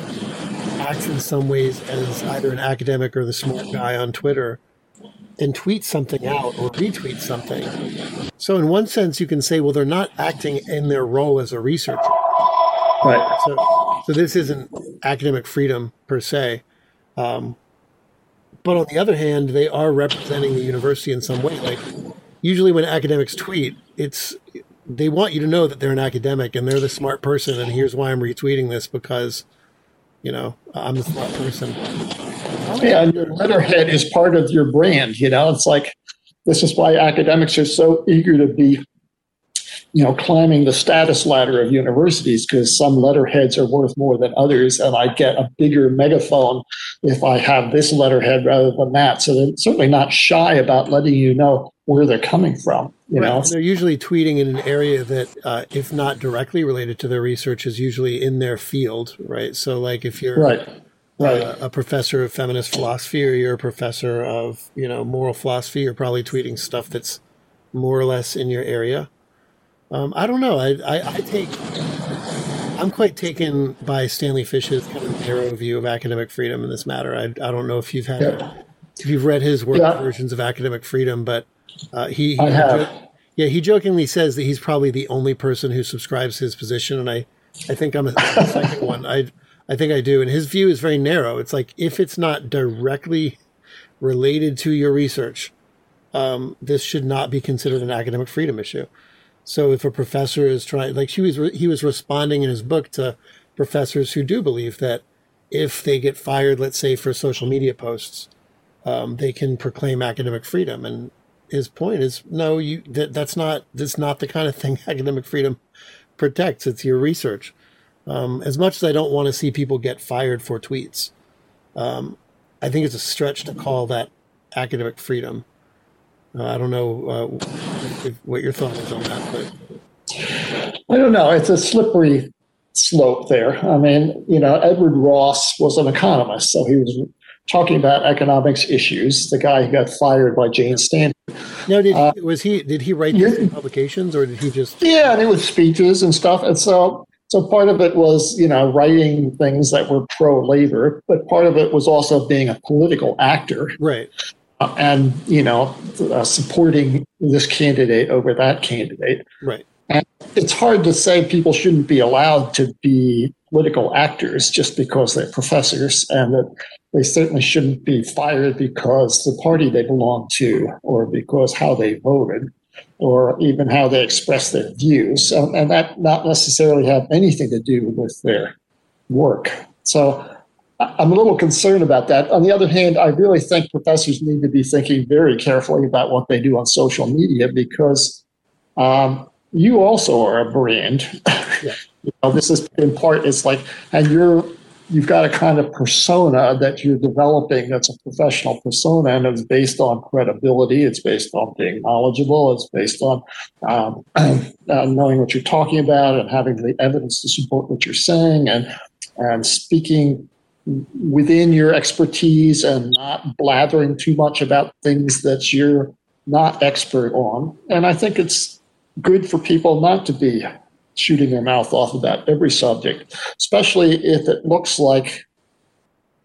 acts in some ways as either an academic or the smart guy on Twitter and tweets something out or retweet something. So, in one sense, you can say, well, they're not acting in their role as a researcher. Right. So, so this isn't academic freedom per se. Um, but on the other hand, they are representing the university in some way. Like usually when academics tweet, it's they want you to know that they're an academic and they're the smart person. And here's why I'm retweeting this because, you know, I'm the smart person. Yeah, and your letterhead is part of your brand. You know, it's like this is why academics are so eager to be, you know, climbing the status ladder of universities because some letterheads are worth more than others, and I get a bigger megaphone if I have this letterhead rather than that. So they're certainly not shy about letting you know where they're coming from. You know, They're usually tweeting in an area that, uh, if not directly related to their research, is usually in their field, right? So, like if you're right, right, uh, a professor of feminist philosophy or you're a professor of you know moral philosophy you're probably tweeting stuff that's more or less in your area um, i don't know I, I, I take i'm quite taken by stanley fish's kind of narrow view of academic freedom in this matter i, I don't know if you've had Yeah. if you've read his work Yeah. versions of academic freedom but uh, he, he I have. yeah, he jokingly says that he's probably the only person who subscribes to his position, and I, I think I'm a, the second one. I, I think I do. And his view is very narrow. It's like if it's not directly related to your research, um, this should not be considered an academic freedom issue. So if a professor is trying, like he was, re- he was responding in his book to professors who do believe that if they get fired, let's say for social media posts, um, they can proclaim academic freedom. And his point is, no, you that, that's not that's not the kind of thing [LAUGHS] academic freedom protects. It's your research. Um, as much as I don't want to see people get fired for tweets, um, I think it's a stretch to call that academic freedom. Uh, I don't know uh, if, what your thought is on that, but I don't know. It's a slippery slope there. I mean, you know, Edward Ross was an economist, so he was talking about economics issues. The guy who got fired by Jane Stanford. no, did he, was he did he write yeah. publications or did he just Yeah, and it was speeches and stuff. And so, so part of it was, you know, writing things that were pro labor, but part of it was also being a political actor right? uh, and, you know, uh, supporting this candidate over that candidate. Right. And it's hard to say people shouldn't be allowed to be political actors just because they're professors, and that they certainly shouldn't be fired because the party they belong to, or because how they voted, or even how they express their views, and, and that not necessarily have anything to do with their work. So I'm a little concerned about that. On the other hand, I really think professors need to be thinking very carefully about what they do on social media because um, you also are a brand. [LAUGHS] Yeah. you know, this is in part, it's like, and you're you've got a kind of persona that you're developing that's a professional persona and it's based on credibility it's based on being knowledgeable it's based on um, [CLEARS THROAT] uh, knowing what you're talking about and having the evidence to support what you're saying and and speaking within your expertise and not blathering too much about things that you're not expert on. And i think it's good for people not to be shooting their mouth off about every subject, especially if it looks like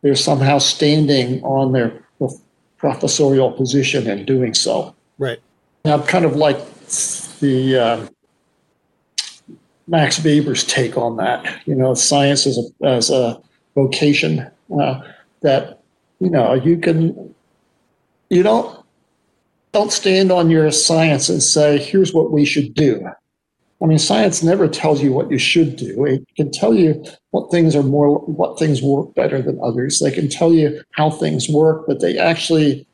they're somehow standing on their professorial position and doing so. Right. Now, kind of like the uh, Max Weber's take on that. You know, science as a as a vocation uh, that you know you can you don't don't stand on your science and say here's what we should do I mean, science never tells you what you should do. It can tell you what things are more, what things work better than others. They can tell you how things work, but they actually,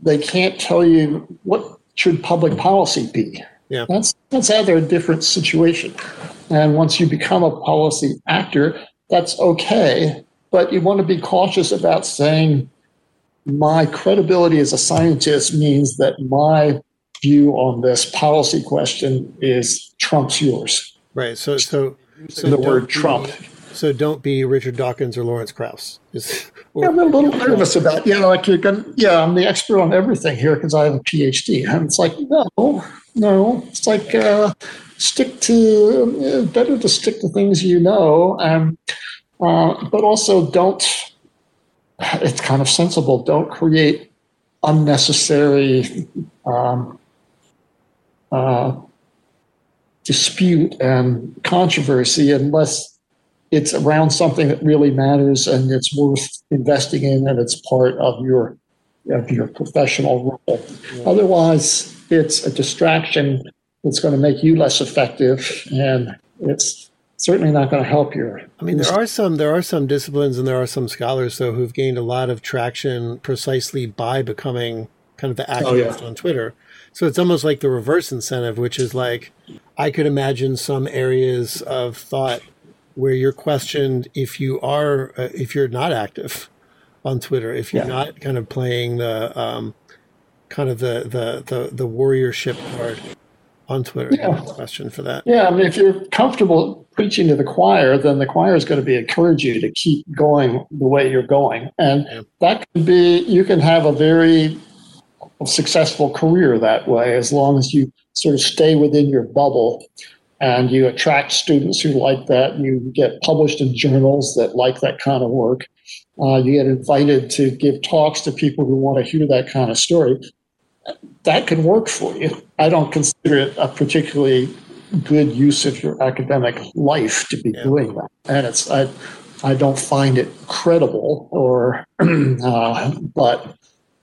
they can't tell you what should public policy be. Yeah. That's that's either a different situation. And once you become a policy actor, that's okay. But you want to be cautious about saying my credibility as a scientist means that my view on this policy question is trumps yours. Right. So, so, so the word Trump. So don't be Richard Dawkins or Lawrence Krauss. Is, or, yeah, I'm a little nervous about, you know, like you're going to, yeah, I'm the expert on everything here because I have a PhD. And it's like, no, no. It's like, uh, stick to, uh, better to stick to things you know. And, uh, but also don't, it's kind of sensible. Don't create unnecessary um, uh, dispute and controversy unless it's around something that really matters and it's worth investing in and it's part of your of your professional role. Yeah. Otherwise, it's a distraction that's going to make you less effective and it's certainly not going to help your I mean there are some there are some disciplines and there are some scholars though who've gained a lot of traction precisely by becoming kind of the activist oh, yeah. on Twitter. So it's almost like the reverse incentive, which is like I could imagine some areas of thought where you're questioned if you are uh, if you're not active on Twitter, if you're yeah. not kind of playing the um, kind of the the the, the warriorship card on Twitter. Yeah. Question for that. Yeah, I mean, if you're comfortable preaching to the choir, then the choir is going to be encourage you to keep going the way you're going, and yeah. that can be you can have a very successful career that way as long as you sort of stay within your bubble and you attract students who like that. You get published in journals that like that kind of work. Uh, you get invited to give talks to people who want to hear that kind of story. That can work for you. I don't consider it a particularly good use of your academic life to be yeah. doing that, and it's I I don't find it credible or [CLEARS THROAT] uh, but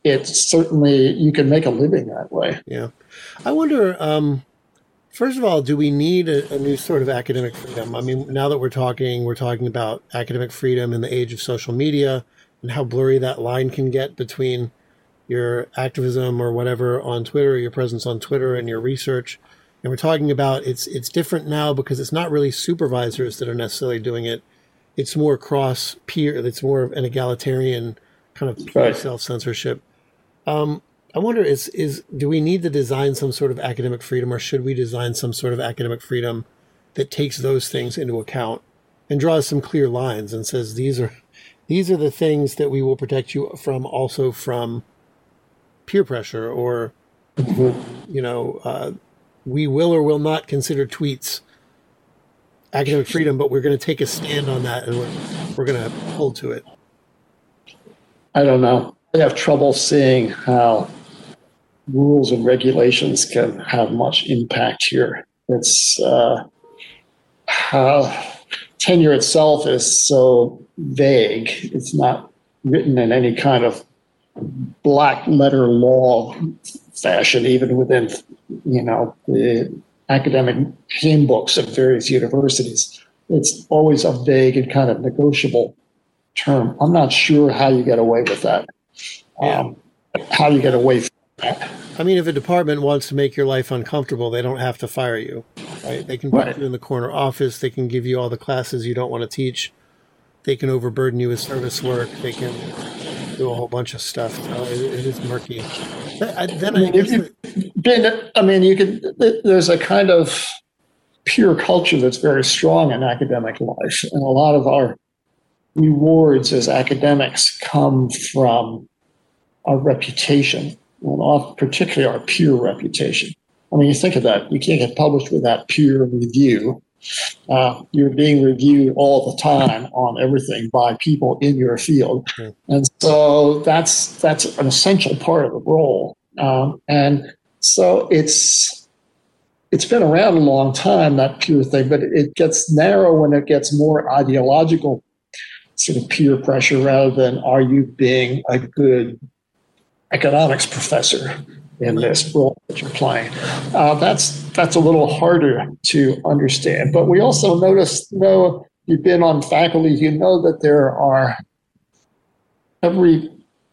it's certainly you can make a living that way. Yeah, I wonder. Um, first of all, do we need a, a, new sort of academic freedom? I mean, now that we're talking, we're talking about academic freedom in the age of social media and how blurry that line can get between your activism or whatever on Twitter, your presence on Twitter, and your research. And we're talking about it's it's different now because it's not really supervisors that are necessarily doing it. It's more cross peer. It's more of an egalitarian kind of right. self censorship. Um, I wonder is is do we need to design some sort of academic freedom, or should we design some sort of academic freedom that takes those things into account and draws some clear lines and says these are these are the things that we will protect you from, also from peer pressure, or you know, uh, we will or will not consider tweets academic freedom, but we're going to take a stand on that and we're, we're going to hold to it. I don't know. I have trouble seeing how rules and regulations can have much impact here. It's uh, how tenure itself is so vague. It's not written in any kind of black letter law fashion, even within you know the academic handbooks of various universities. It's always a vague and kind of negotiable term. I'm not sure how you get away with that um, how you get away from. I mean, if a department wants to make your life uncomfortable, they don't have to fire you. Right? They can put right. you in the corner office. They can give you all the classes you don't want to teach. they can overburden you with service work. They can do a whole bunch of stuff. So it, it is murky. I, then I, I mean, if that- been, I mean, you could, there's a kind of pure culture that's very strong in academic life. And a lot of our rewards as academics come from our reputation, and off, particularly our peer reputation. I mean, you think of that. You can't get published without peer review. Uh, you're being reviewed all the time on everything by people in your field, Mm. and so that's that's an essential part of the role. Um, and so it's it's been around a long time that peer thing, but it gets narrow when it gets more ideological sort of peer pressure rather than are you being a good economics professor in this role that you're playing. Uh, that's that's a little harder to understand. But we also notice, know, you've been on faculty, you know that there are every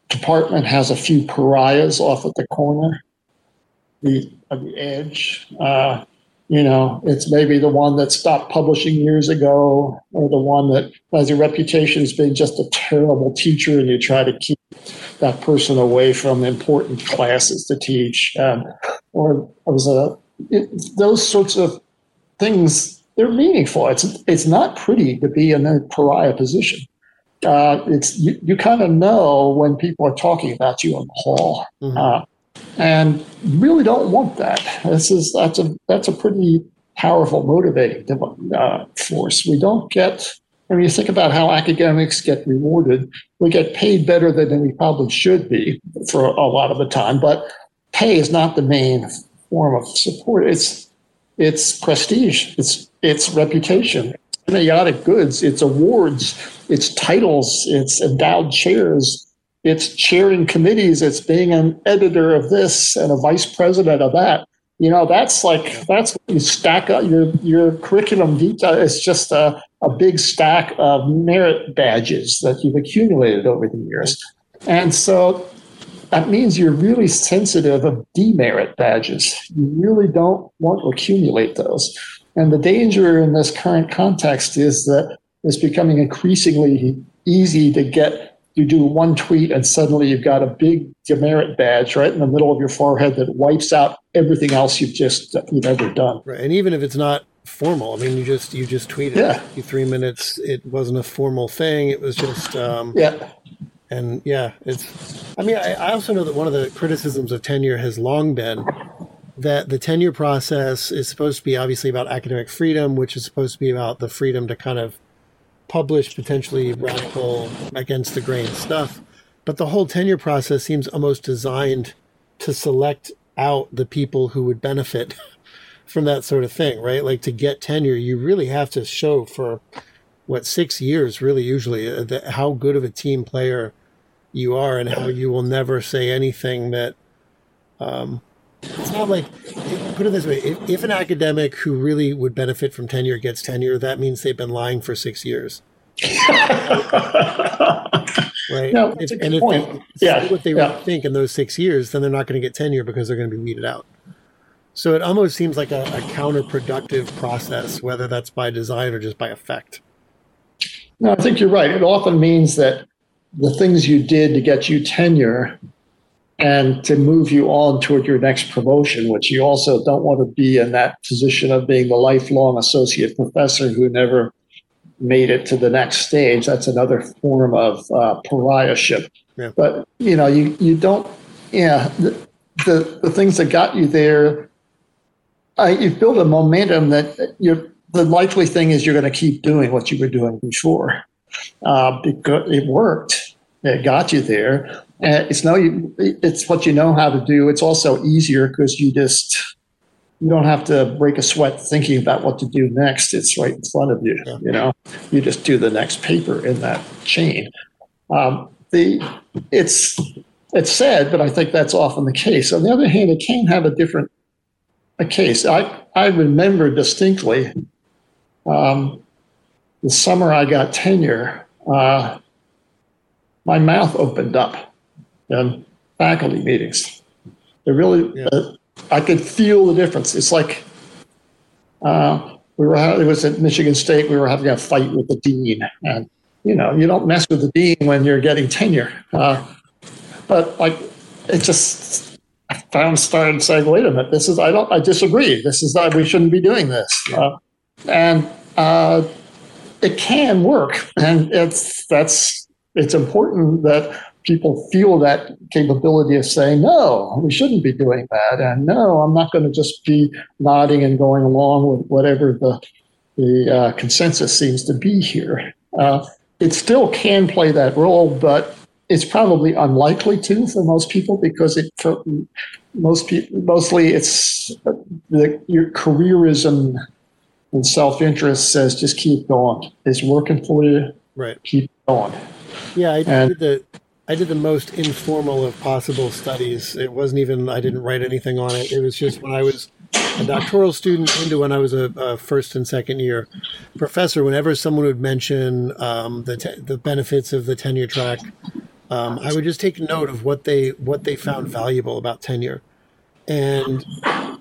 department has a few pariahs off at the corner, the the edge. Uh, you know, it's maybe the one that stopped publishing years ago, or the one that has a reputation as being just a terrible teacher, and you try to keep that person away from important classes to teach. Um, or it was a it, those sorts of things. They're meaningful. It's it's not pretty to be in a pariah position. Uh, it's you, you kind of know when people are talking about you in the hall. Mhm. Uh, and you really don't want that. This is that's a that's a pretty powerful motivating uh, force. We don't get. I mean, you think about how academics get rewarded. We get paid better than we probably should be for a lot of the time, but pay is not the main form of support. It's it's prestige. It's it's reputation. It's goods. It's awards. It's titles. It's endowed chairs it's chairing committees, it's being an editor of this and a vice president of that. You know, that's like that's you stack up your your curriculum vitae. It's just a, a big stack of merit badges that you've accumulated over the years. And so that means you're really sensitive of demerit badges. You really don't want to accumulate those. And the danger in this current context is that it's becoming increasingly easy to get you do one tweet and suddenly you've got a big demerit badge right in the middle of your forehead that wipes out everything else you've just uh, you've ever done. Right, and even if it's not formal, I mean, you just you just tweeted Yeah. you three minutes. It wasn't a formal thing. It was just, um, Yeah. and yeah, it's. I mean, I, I also know that one of the criticisms of tenure has long been that the tenure process is supposed to be obviously about academic freedom, which is supposed to be about the freedom to kind of publish potentially radical against the grain stuff. But the whole tenure process seems almost designed to select out the people who would benefit from that sort of thing, right? Like to get tenure, you really have to show for what six years, really, usually, uh, that how good of a team player you are and how you will never say anything that. Um, it's not like put it this way: if, if an academic who really would benefit from tenure gets tenure, that means they've been lying for six years, [LAUGHS] right? No, If- and if point. they Yeah, what they yeah. really think in those six years, then they're not going to get tenure because they're going to be weeded out. So it almost seems like a, a counterproductive process, whether that's by design or just by effect. No, I think you're right. It often means that the things you did to get you tenure and to move you on toward your next promotion, which you also don't want to be in that position of being the lifelong associate professor who never made it to the next stage. That's another form of uh, pariahship. Yeah. But you know, you you don't. Yeah, the, the the things that got you there, uh, you've built a momentum that you're. The likely thing is you're going to keep doing what you were doing before, uh, because it worked. It got you there. And it's no, you, it's what you know how to do. It's also easier because you just you don't have to break a sweat thinking about what to do next. It's right in front of you. Yeah. You know, you just do the next paper in that chain. Um, the it's it's sad, but I think that's often the case. On the other hand, it can have a different a case. I I remember distinctly um, the summer I got tenure. Uh, my mouth opened up in faculty meetings. It really, Yeah. uh, I could feel the difference. It's like uh, we were. It was at Michigan State. We were having a fight with the dean, and you know, you don't mess with the dean when you're getting tenure. Uh, but like, it just, found started saying, wait a minute, this is, I don't, I disagree. This is not, we shouldn't be doing this. Uh, and uh, it can work. And it's, that's, it's important that people feel that capability of saying, no, we shouldn't be doing that. And no, I'm not going to just be nodding and going along with whatever the, the uh, consensus seems to be here. Uh, it still can play that role, but it's probably unlikely to for most people because it for most people mostly it's the, your careerism and self-interest says just keep going. It's working for you. Right. Keep going. Yeah, I And- did the I did the most informal of possible studies. It wasn't even I didn't write anything on it. It was just when I was a doctoral student into when I was a, a first and second year professor. Whenever someone would mention um, the te- the benefits of the tenure track, um, I would just take note of what they what they found valuable about tenure, and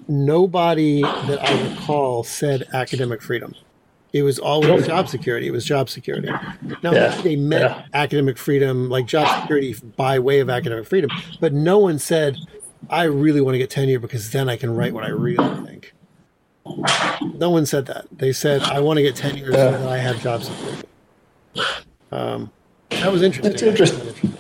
nobody that I recall said academic freedom. It was always job security. It was job security. Now Yeah, they meant yeah. academic freedom, like job security by way of academic freedom, but no one said, "I really want to get tenure because then I can write what I really think." No one said that. They said, "I want to get tenure so that I have job security." Um, that was interesting. It's interesting.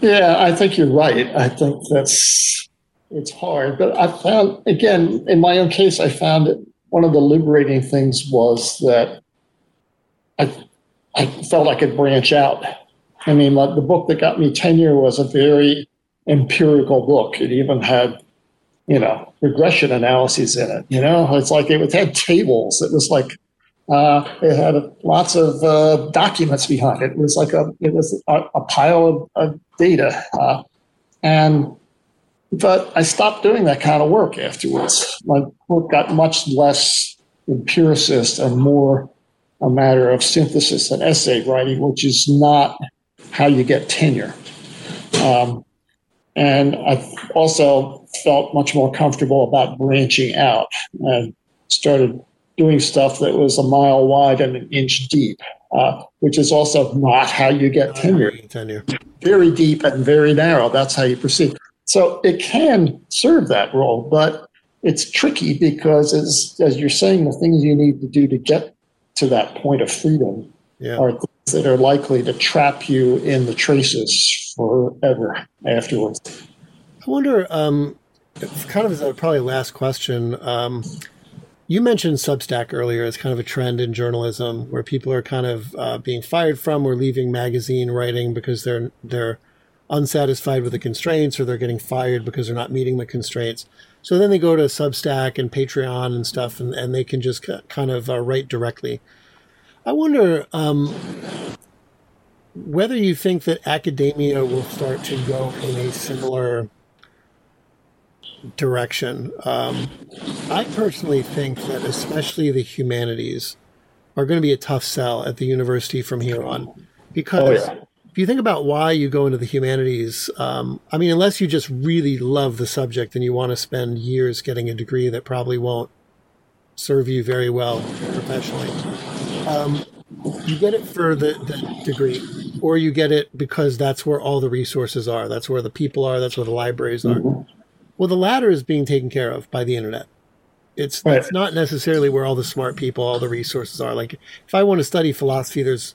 Yeah, I think you're right. I think that's it's hard, but I found again in my own case, I found that one of the liberating things was that I I felt like I could branch out. I mean, like the book that got me tenure was a very empirical book. It even had, you know, regression analyses in it. You know, it's like it had tables. It was like uh, it had lots of uh, documents behind it. It was like a it was a, a pile of, of data, uh, and but I stopped doing that kind of work afterwards. My work got much less empiricist and more a matter of synthesis and essay writing, which is not how you get tenure. Um, and I also felt much more comfortable about branching out and started doing stuff that was a mile wide and an inch deep, uh, which is also not how you get tenure. Tenure. Very deep and very narrow. That's how you proceed. So it can serve that role, but it's tricky because, as, as you're saying, the things you need to do to get to that point of freedom Yeah. are things that are likely to trap you in the traces forever afterwards. I wonder, um, it's kind of as a probably last question. Um, you mentioned Substack earlier as kind of a trend in journalism where people are kind of uh, being fired from or leaving magazine writing because they're they're unsatisfied with the constraints or they're getting fired because they're not meeting the constraints. So then they go to Substack and Patreon and stuff, and, and they can just k- kind of uh, write directly. I wonder um, whether you think that academia will start to go in a similar direction. Um, I personally think that especially the humanities are going to be a tough sell at the university from here on. Because Oh, yeah. if you think about why you go into the humanities, um, I mean, unless you just really love the subject and you want to spend years getting a degree that probably won't serve you very well professionally, um, you get it for the, the degree, or you get it because that's where all the resources are. That's where the people are. That's where the libraries are. Well, the latter is being taken care of by the internet. It's Right. it's not necessarily where all the smart people, all the resources are. Like if I want to study philosophy, there's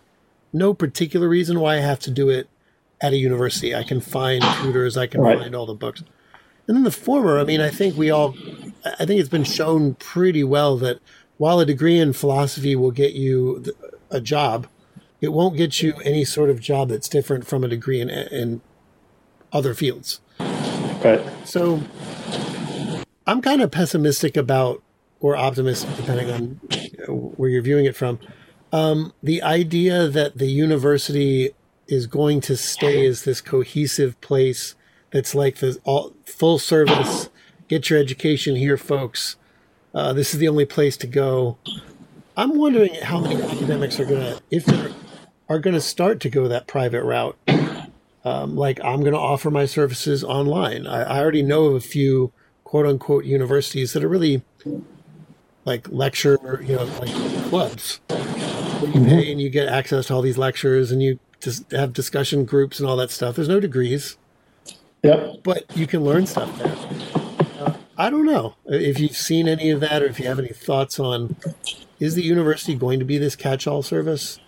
no particular reason why I have to do it at a university. I can find tutors, I can Right. find all the books. And then the former, I mean, I think we all, I think it's been shown pretty well that while a degree in philosophy will get you a job, it won't get you any sort of job that's different from a degree in, in other fields. Right. So I'm kind of pessimistic about, or optimistic, depending on where you're viewing it from. Um, the idea that the university is going to stay as this cohesive place that's like the all, full service, get your education here, folks. Uh, this is the only place to go. I'm wondering how many academics are going to, if they are going to start to go that private route um, like I'm going to offer my services online. I, I already know of a few quote unquote universities that are really like lecture, you know, like clubs you pay and you get access to all these lectures and you just have discussion groups and all that stuff. There's no degrees, Yep. but you can learn stuff there. Uh, I don't know if you've seen any of that or if you have any thoughts on is the university going to be this catch-all service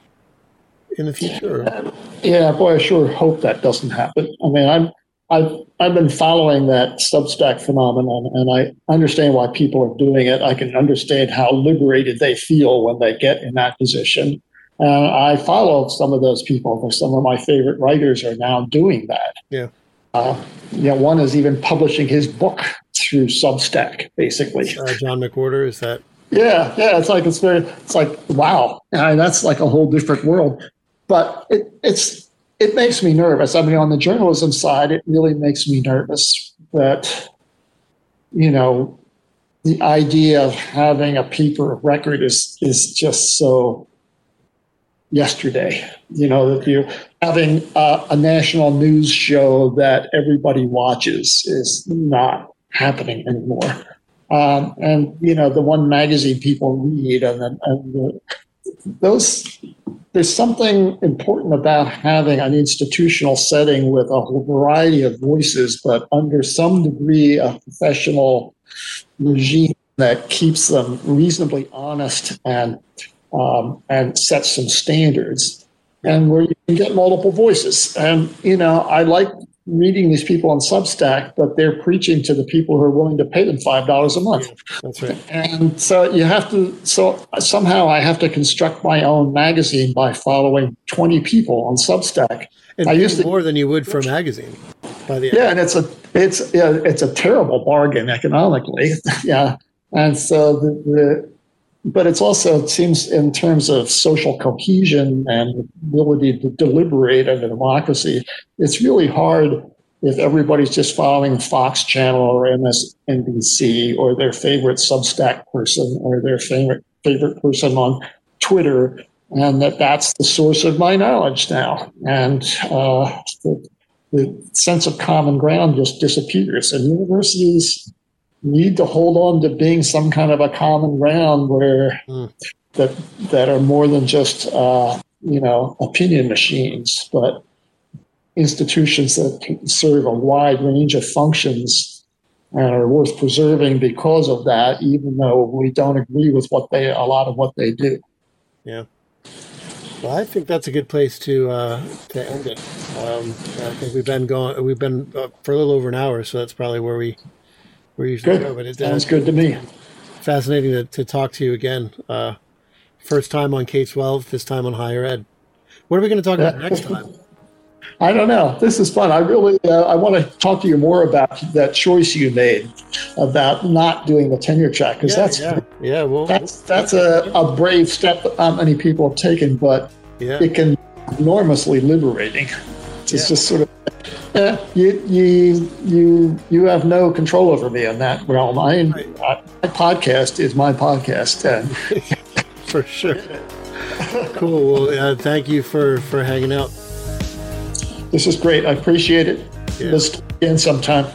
in the future? Yeah, boy, I sure hope that doesn't happen. I mean, I'm I've I've been following that Substack phenomenon, and I understand why people are doing it. I can understand how liberated they feel when they get in that position. Uh, I follow some of those people because some of my favorite writers are now doing that. Yeah. Uh, you know, one is even publishing his book through Substack, basically. Uh, John McWhorter, is that? Yeah, yeah. It's like it's very. It's like wow. I mean, that's like a whole different world. But it, it's it makes me nervous. I mean, on the journalism side, it really makes me nervous that you know the idea of having a paper record is is just so yesterday. You know that you're having a, a national news show that everybody watches is not happening anymore. Um, and you know the one magazine people read, and, and the, those there's something important about having an institutional setting with a whole variety of voices, but under some degree of professional regime that keeps them reasonably honest and um, and sets some standards, and where you can get multiple voices. And you know, I like reading these people on Substack, but they're preaching to the people who are willing to pay them five dollars a month. That's right. And so you have to. So somehow I have to construct my own magazine by following twenty people on Substack. And I used to- more than you would for a magazine. By the end. Yeah, and it's a it's yeah, it's a terrible bargain economically. [LAUGHS] yeah, and so the, the but it's also it seems in terms of social cohesion and ability to deliberate a democracy, it's really hard if everybody's just following Fox Channel or MSNBC or their favorite Substack person or their favorite favorite person on Twitter, and that that's the source of my knowledge now. And uh, the, the sense of common ground just disappears. And universities need to hold on to being some kind of a common ground where Mm. that that are more than just uh, you know opinion machines, but institutions that can serve a wide range of functions and are worth preserving because of that, even though we don't agree with what they a lot of what they do. Yeah. Well, I think that's a good place to uh, to end it. Um, I think we've been going, we've been uh, for a little over an hour, so that's probably where we we usually Good. go. But it's Sounds good to me. fascinating to, to talk to you again. Uh, first time on K twelve, this time on higher ed. What are we going to talk about next time? [LAUGHS] I don't know. This is fun. I really uh, I want to talk to you more about that choice you made about not doing the tenure track because yeah, that's yeah, yeah. Well, that's that's a, a brave step that not many people have taken, but yeah, it can enormously liberating. It's Yeah. just sort of [LAUGHS] you you you you have no control over me in that realm. I, Right. I my podcast is my podcast, and [LAUGHS] for sure. cool. Well, uh, thank you for for hanging out. this is great. I appreciate it. Yeah. Let's again sometime.